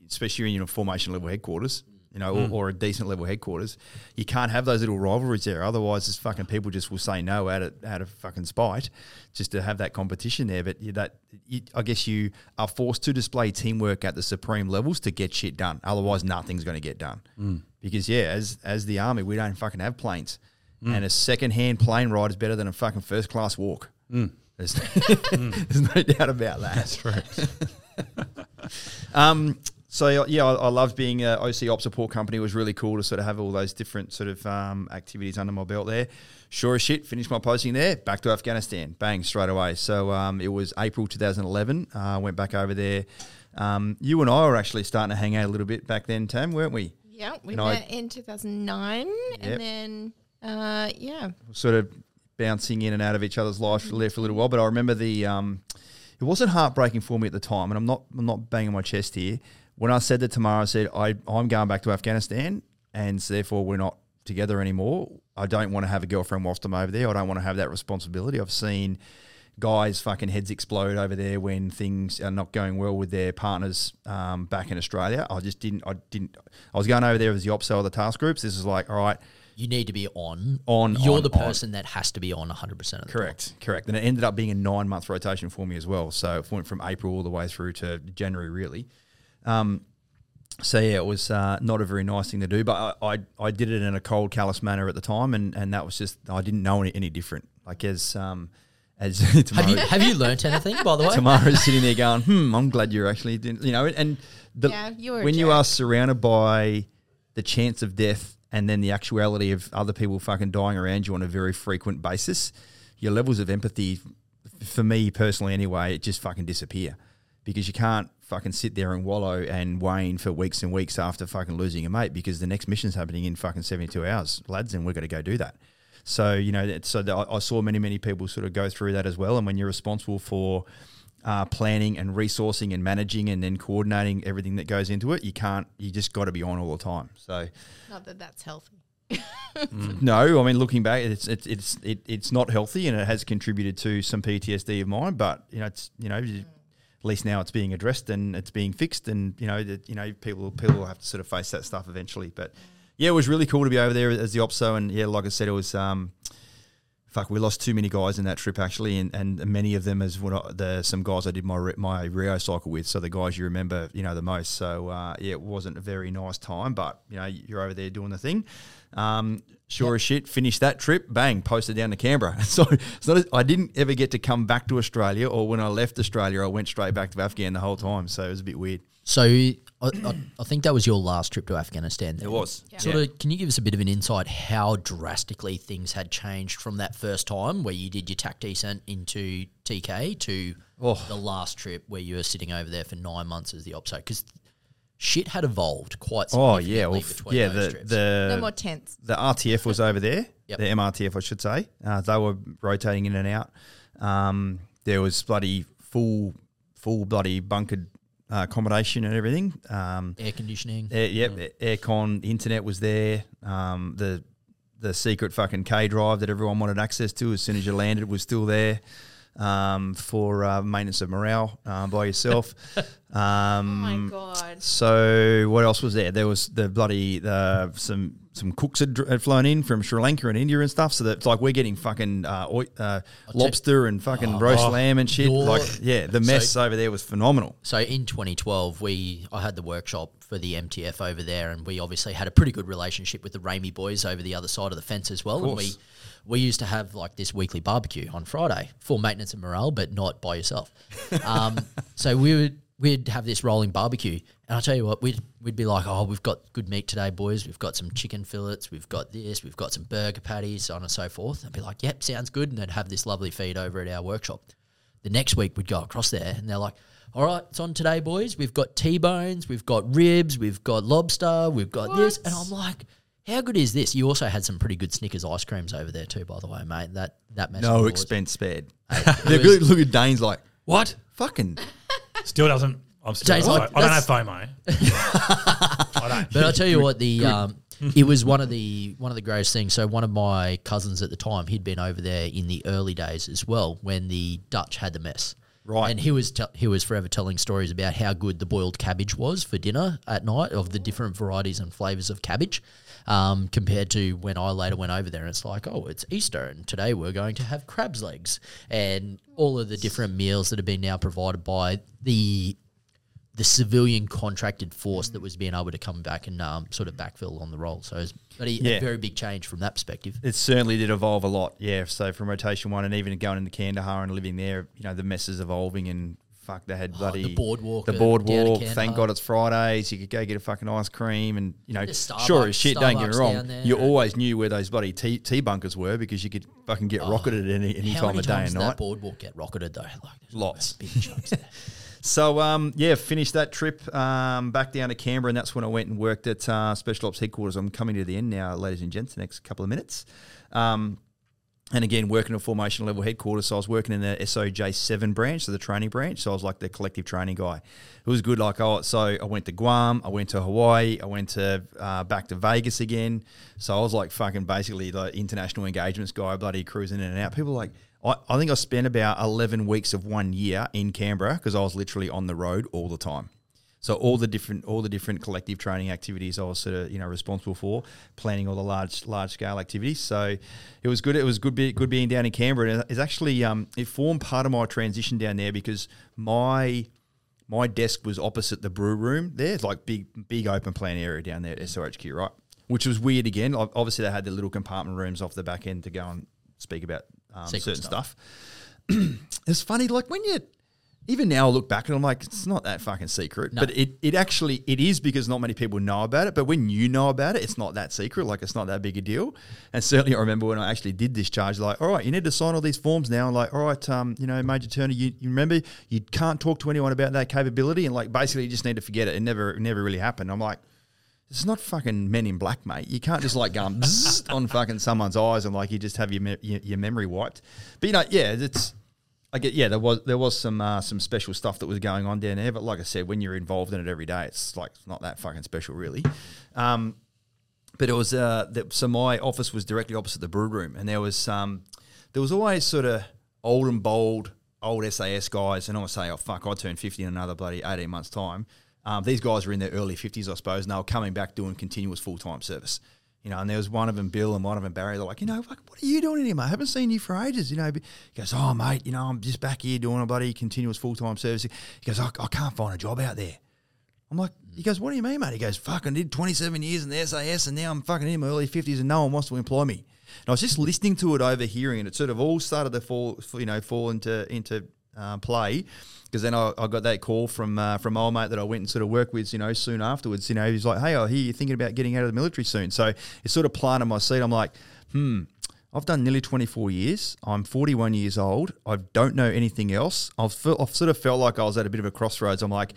B: especially in a formation level headquarters. You know, or, hmm. or a decent level headquarters, you can't have those little rivalries there. Otherwise, this fucking people just will say no out of out of fucking spite, just to have that competition there. But you, that you, I guess you are forced to display teamwork at the supreme levels to get shit done. Otherwise, nothing's going to get done. Hmm. Because yeah, as as the army, we don't fucking have planes, hmm. and a second hand plane ride is better than a fucking first class walk. There's, there's no doubt about that. That's
C: True.
B: Um, so yeah, I, I loved being a OC op support company. It was really cool to sort of have all those different sort of um, activities under my belt there. Sure as shit, finished my posting there. Back to Afghanistan, bang straight away. So um, it was April 2011. I uh, went back over there. Um, you and I were actually starting to hang out a little bit back then, Tam, weren't we?
E: yeah, we
B: And I-
E: in 2009,
B: Yep.
E: and then uh, yeah,
B: sort of bouncing in and out of each other's lives for, for a little while. But I remember the um, it wasn't heartbreaking for me at the time, and I'm not I'm not banging my chest here. When I said that tomorrow, I said I I'm going back to Afghanistan, and so therefore we're not together anymore. I don't want to have a girlfriend whilst I'm over there. I don't want to have that responsibility. I've seen guys fucking heads explode over there when things are not going well with their partners um, back in Australia. I just didn't. I didn't. I was going over there as the opso of the task groups. This is like, all right,
D: You need to be on.
B: On,
D: You're
B: on,
D: the
B: on.
D: person that has to be on 100 percent of the time.
B: Correct, correct. And it ended up being a nine month rotation for me as well. So it went from April all the way through to January, really. Um, so yeah, it was uh, not a very nice thing to do, but I, I, I did it in a cold, callous manner at the time, and, and that was just I didn't know any, any different. Like as um, as
D: Have you have you learnt anything by the way?
B: Tamara's sitting there going, hmm, I'm glad you're actually doing, you know, and the,
E: Yeah, you were
B: when you are surrounded by the chance of death and then the actuality of other people fucking dying around you on a very frequent basis, your levels of empathy, for me personally anyway, it just fucking disappear because you can't fucking sit there and wallow and wane for weeks and weeks after fucking losing a mate because the next mission's happening in fucking 72 hours, lads, and we're going to go do that. So, you know, so I I saw many, many people sort of go through that as well. And when you're responsible for uh, planning and resourcing and managing and then coordinating everything that goes into it, you can't, you just got to be on all the time. So,
E: Not that that's healthy.
B: no, I mean, looking back, it's it's it's it, it's not healthy, and it has contributed to some PTSD of mine. But you know, it's you know, you- at least now it's being addressed and it's being fixed, and you know, that you know, people people will have to sort of face that stuff eventually. But yeah, it was really cool to be over there as the opso, and yeah, like I said, it was. Um, Fuck, we lost too many guys in that trip actually, and, and many of them as what the some guys I did my my Rio cycle with. So the guys you remember, you know, the most. So uh, yeah, it wasn't a very nice time, but you know, you're over there doing the thing. Um, sure as shit, finished that trip, bang, posted down to Canberra. So it's not, I didn't ever get to come back to Australia, or when I left Australia, I went straight back to Afghan the whole time. So it was a bit weird.
D: So I, I, I think that was your last trip to Afghanistan. Then.
B: It was.
D: Sort of, can you give us a bit of an insight how drastically things had changed from that first time where you did your tac descent into TK to
B: Oh.
D: the last trip where you were sitting over there for nine months as the opso? Because shit had evolved quite
B: Oh yeah, well,
D: between
B: yeah.
D: those
B: The
D: trips.
B: the
E: no more tents.
B: the RTF was over there,
D: Yep.
B: the MRTF, I should say. Uh, they were rotating in and out. Um, there was bloody full, full bloody bunkered uh, accommodation and everything. Um,
D: Air conditioning.
B: air, yep, aircon, internet was there. Um, the the secret fucking K drive that everyone wanted access to as soon as you landed was still there um, for uh, maintenance of morale uh, by yourself.
E: Oh
B: Um,
E: my god.
B: so what else was there? There was the bloody the some some cooks had, had flown in from Sri Lanka and India and stuff. So that like we're getting fucking uh, oi- uh, lobster and fucking roast lamb and shit.
D: You're-
B: Like yeah, the mess over there was phenomenal.
D: So in 2012, we I had the workshop for the MTF over there, and we obviously had a pretty good relationship with the Ramey boys over the other side of the fence as well. And we
B: course.
D: We used to have like this weekly barbecue on Friday for maintenance and morale, but not by yourself. Um, so we would we'd have this rolling barbecue, and I tell you what, we'd we'd be like, oh, we've got good meat today, boys. We've got some chicken fillets, we've got this, we've got some burger patties, so on and so forth. And be like, yep, sounds good, and they'd have this lovely feed over at our workshop. The next week we'd go across there, and they're like. All right, it's on today, boys. We've got T-bones, we've got ribs, we've got lobster, we've got this, and I'm like, how good is this? You also had some pretty good Snickers ice creams over there too, by the way, mate. That that mess
B: No expense spared.
D: it
B: They're
D: was-
B: Look at Dane's like
C: What?
B: fucking.
C: Still doesn't. I'm still.
D: James, like,
C: I don't have FOMO. I don't.
D: But I'll tell you what, the um, it was one of the one of the greatest things. So one of my cousins at the time, he'd been over there in the early days as well when the Dutch had the mess.
B: Right.
D: and he was te- he was forever telling stories about how good the boiled cabbage was for dinner at night of the different varieties and flavors of cabbage, um, compared to when I later went over there and it's like, oh, it's Easter and today we're going to have crab's legs and all of the different meals that have been now provided by the the civilian contracted force that was being able to come back and um, sort of backfill on the role. So it's but a, a very big change from that perspective.
B: It certainly did evolve a lot. Yeah. So from rotation one and even going into Kandahar and living there, you know, the mess is evolving and. Fuck, they had bloody
D: Oh, the boardwalk
B: The boardwalk. Thank God it's Fridays. You could go get a fucking ice cream, and you know, sure as shit. don't get me wrong. You always knew where those bloody tea, tea bunkers were because you could fucking get rocketed any, any time of day and
D: did that
B: night.
D: boardwalk get rocketed though? Like
B: Lots.
D: big there.
B: So um, yeah, finished that trip um, back down to Canberra, and that's when I went and worked at uh, Special Ops headquarters. I'm coming to the end now, ladies and gents. The next couple of minutes, um, and again working at formation level headquarters. So I was working in the SOJ7 branch, so the training branch. So I was like the collective training guy. It was good. Like oh, so I went to Guam, I went to Hawaii, I went to uh, back to Vegas again. So I was like fucking basically the international engagements guy, bloody cruising in and out. People like. I, I think I spent about 11 weeks of one year in Canberra because I was literally on the road all the time. So all the different all the different collective training activities I was sort of you know responsible for planning all the large large scale activities. So it was good. It was good be, good being down in Canberra. And it's actually um, it formed part of my transition down there because my my desk was opposite the brew room. There's like big big open plan area down there at SRHQ, right? Which was weird again. Obviously they had the little compartment rooms off the back end to go and speak about um, certain
D: stuff.
B: stuff. it's funny, like when you even now I look back and I'm like, it's not that fucking secret. But it, it actually it is because not many people know about it. But when you know about it, it's not that secret. Like it's not that big a deal. And certainly I remember when I actually did this charge, like, all right, you need to sign all these forms now. And like, all right, um, you know, Major Turner, you, you remember you can't talk to anyone about that capability and like basically you just need to forget it. It never it never really happened. I'm like, it's not fucking Men in Black, mate. You can't just like go on fucking someone's eyes and like you just have your me- your, your memory wiped. But you know, yeah, it's I get yeah, there was there was some uh, some special stuff that was going on down there. But like I said, when you're involved in it every day, it's like not that fucking special, really. Um, but it was uh, the, so my office was directly opposite the brew room, and there was um, there was always sort of old and bold old SAS guys, and I was say, oh fuck, I turned fifty in another bloody eighteen months time. Um, these guys were in their early fifties, I suppose, and they were coming back doing continuous full time service. You know, and there was one of them, Bill, and one of them, Barry. They're like, you know, like, what are you doing in here, mate? I haven't seen you for ages. You know, he goes, oh, mate, you know, I'm just back here doing a bloody continuous full time service. He goes, I, I can't find a job out there. I'm like, he goes, what do you mean, mate? He goes, fucking did 27 years in the SAS and now I'm fucking in my early 50s and no one wants to employ me. And I was just listening to it, overhearing it. It sort of all started to fall, you know, fall into into uh, play because then I, I got that call from uh, from old mate that I went and sort of worked with, you know, soon afterwards. You know, he's like, hey, I hear you're thinking about getting out of the military soon. So it sort of planted my seat. I'm like, hmm. I've done nearly 24 years. I'm 41 years old. I don't know anything else. I've, I've sort of felt like I was at a bit of a crossroads. I'm like,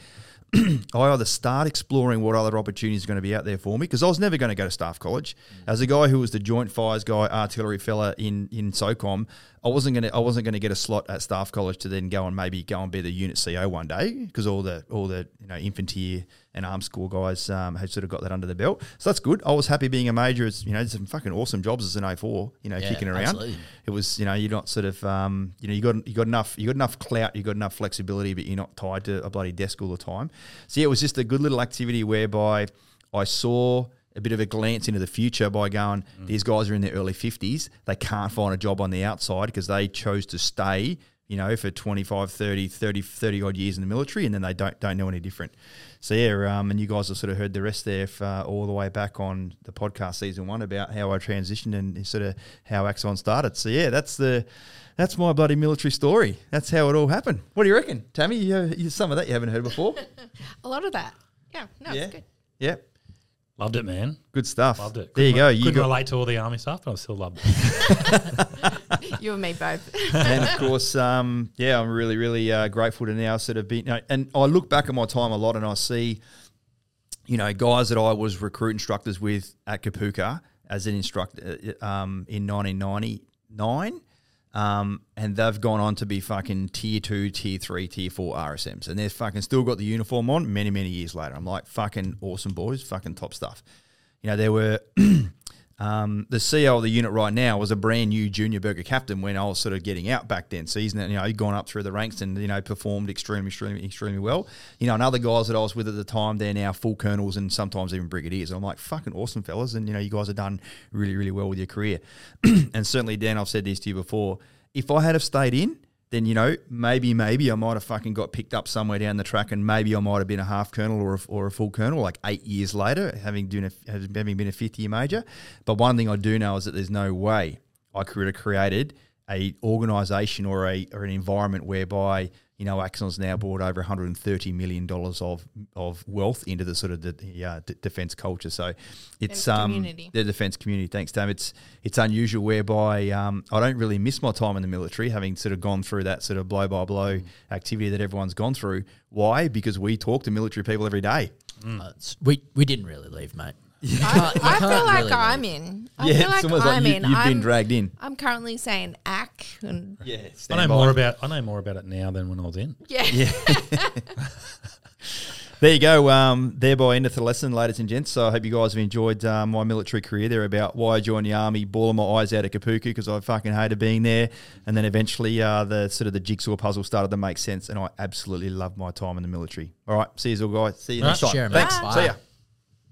B: I either start exploring what other opportunities are going to be out there for me because I was never going to go to staff college. As a guy who was the joint fires guy, artillery fella in in SOCOM, I wasn't going to I wasn't to get a slot at staff college to then go and maybe go and be the unit CO one day because all the all the you know infantry and arms school guys um, had sort of got that under the belt. So that's good. I was happy being a major. As you know, some fucking awesome jobs as an 04, You know,
D: Yeah,
B: kicking around.
D: absolutely.
B: It was you know you're not sort of um, you know you got you got enough you got enough clout, you got enough flexibility, but you're not tied to a bloody desk all the time. So yeah, it was just a good little activity whereby I saw a bit of a glance into the future by going, these guys are in their early 50s. They can't find a job on the outside because they chose to stay, you know, for 25, 30, 30, 30 odd years in the military and then they don't don't know any different. So yeah, um, and you guys have sort of heard the rest there if, uh, all the way back on the podcast season one about how I transitioned and sort of how Axon started. So yeah, that's the that's my bloody military story. That's how it all happened. What do you reckon, Tammy? You, you, some of that you haven't heard before.
E: A lot of that. Yeah, no,
B: yeah,
E: it's good.
B: yeah,
C: Loved it, man.
B: good stuff.
C: Loved it.
B: There you
C: Couldn't
B: go.
C: re-
B: You
C: couldn't
B: got,
C: relate to all the army stuff, but I still loved it.
E: You and me both.
B: and of course, um, yeah, I'm really, really uh, grateful to now sort of be. You know, and I look back at my time a lot, and I see, you know, guys that I was recruit instructors with at Kapooka as an instructor uh, um, in 1999. Um, and they've gone on to be fucking tier two, tier three, tier four RSMs, and they've fucking still got the uniform on many, many years later. I'm like, fucking awesome boys, fucking top stuff. You know, there were um, the CEO of the unit right now was a brand new junior burger captain when I was sort of getting out back then. So he's you know he'd gone up through the ranks and you know performed extremely, extremely, extremely well. You know, and other guys that I was with at the time, they're now full colonels and sometimes even brigadiers. I'm like, fucking awesome fellas, and you know, you guys have done really, really well with your career. and certainly, Dan, I've said this to you before. If I had have stayed in, then you know maybe maybe I might have fucking got picked up somewhere down the track, and maybe I might have been a half colonel or a, or a full colonel like eight years later, having doing a, having been a fifth year major. But one thing I do know is that there's no way I could have created a organisation or a or an environment whereby you know Axon's now brought over 130 million dollars of of wealth into the sort of the, the uh, d- defence culture. So it's um
E: community.
B: the defence community. Thanks, Tam. It's it's unusual whereby um, I don't really miss my time in the military, having sort of gone through that sort of blow by blow activity that everyone's gone through. Why? Because we talk to military people every day.
D: Uh, we we didn't really leave, mate. You
E: I,
D: can't- you
E: I feel
D: can't
E: like
D: really
E: I'm in. I
B: yeah,
E: feel like
B: it's
E: I'm
B: like
E: in.
B: you've
E: I'm,
B: been dragged in.
E: I'm currently saying ack and
B: Yeah,
C: I know more about I know more about it now than when I was in.
E: yeah.
B: there you go. Um, thereby endeth the lesson, ladies and gents. So I hope you guys have enjoyed uh, my military career there about why I joined the army, bawling my eyes out at Kapooka because I fucking hated being there, and then eventually uh, the sort of the jigsaw puzzle started to make sense, and I absolutely loved my time in the military. All right, see you all guys. See you next time.
D: Sure, mate.
B: Thanks.
D: Bye.
B: See ya.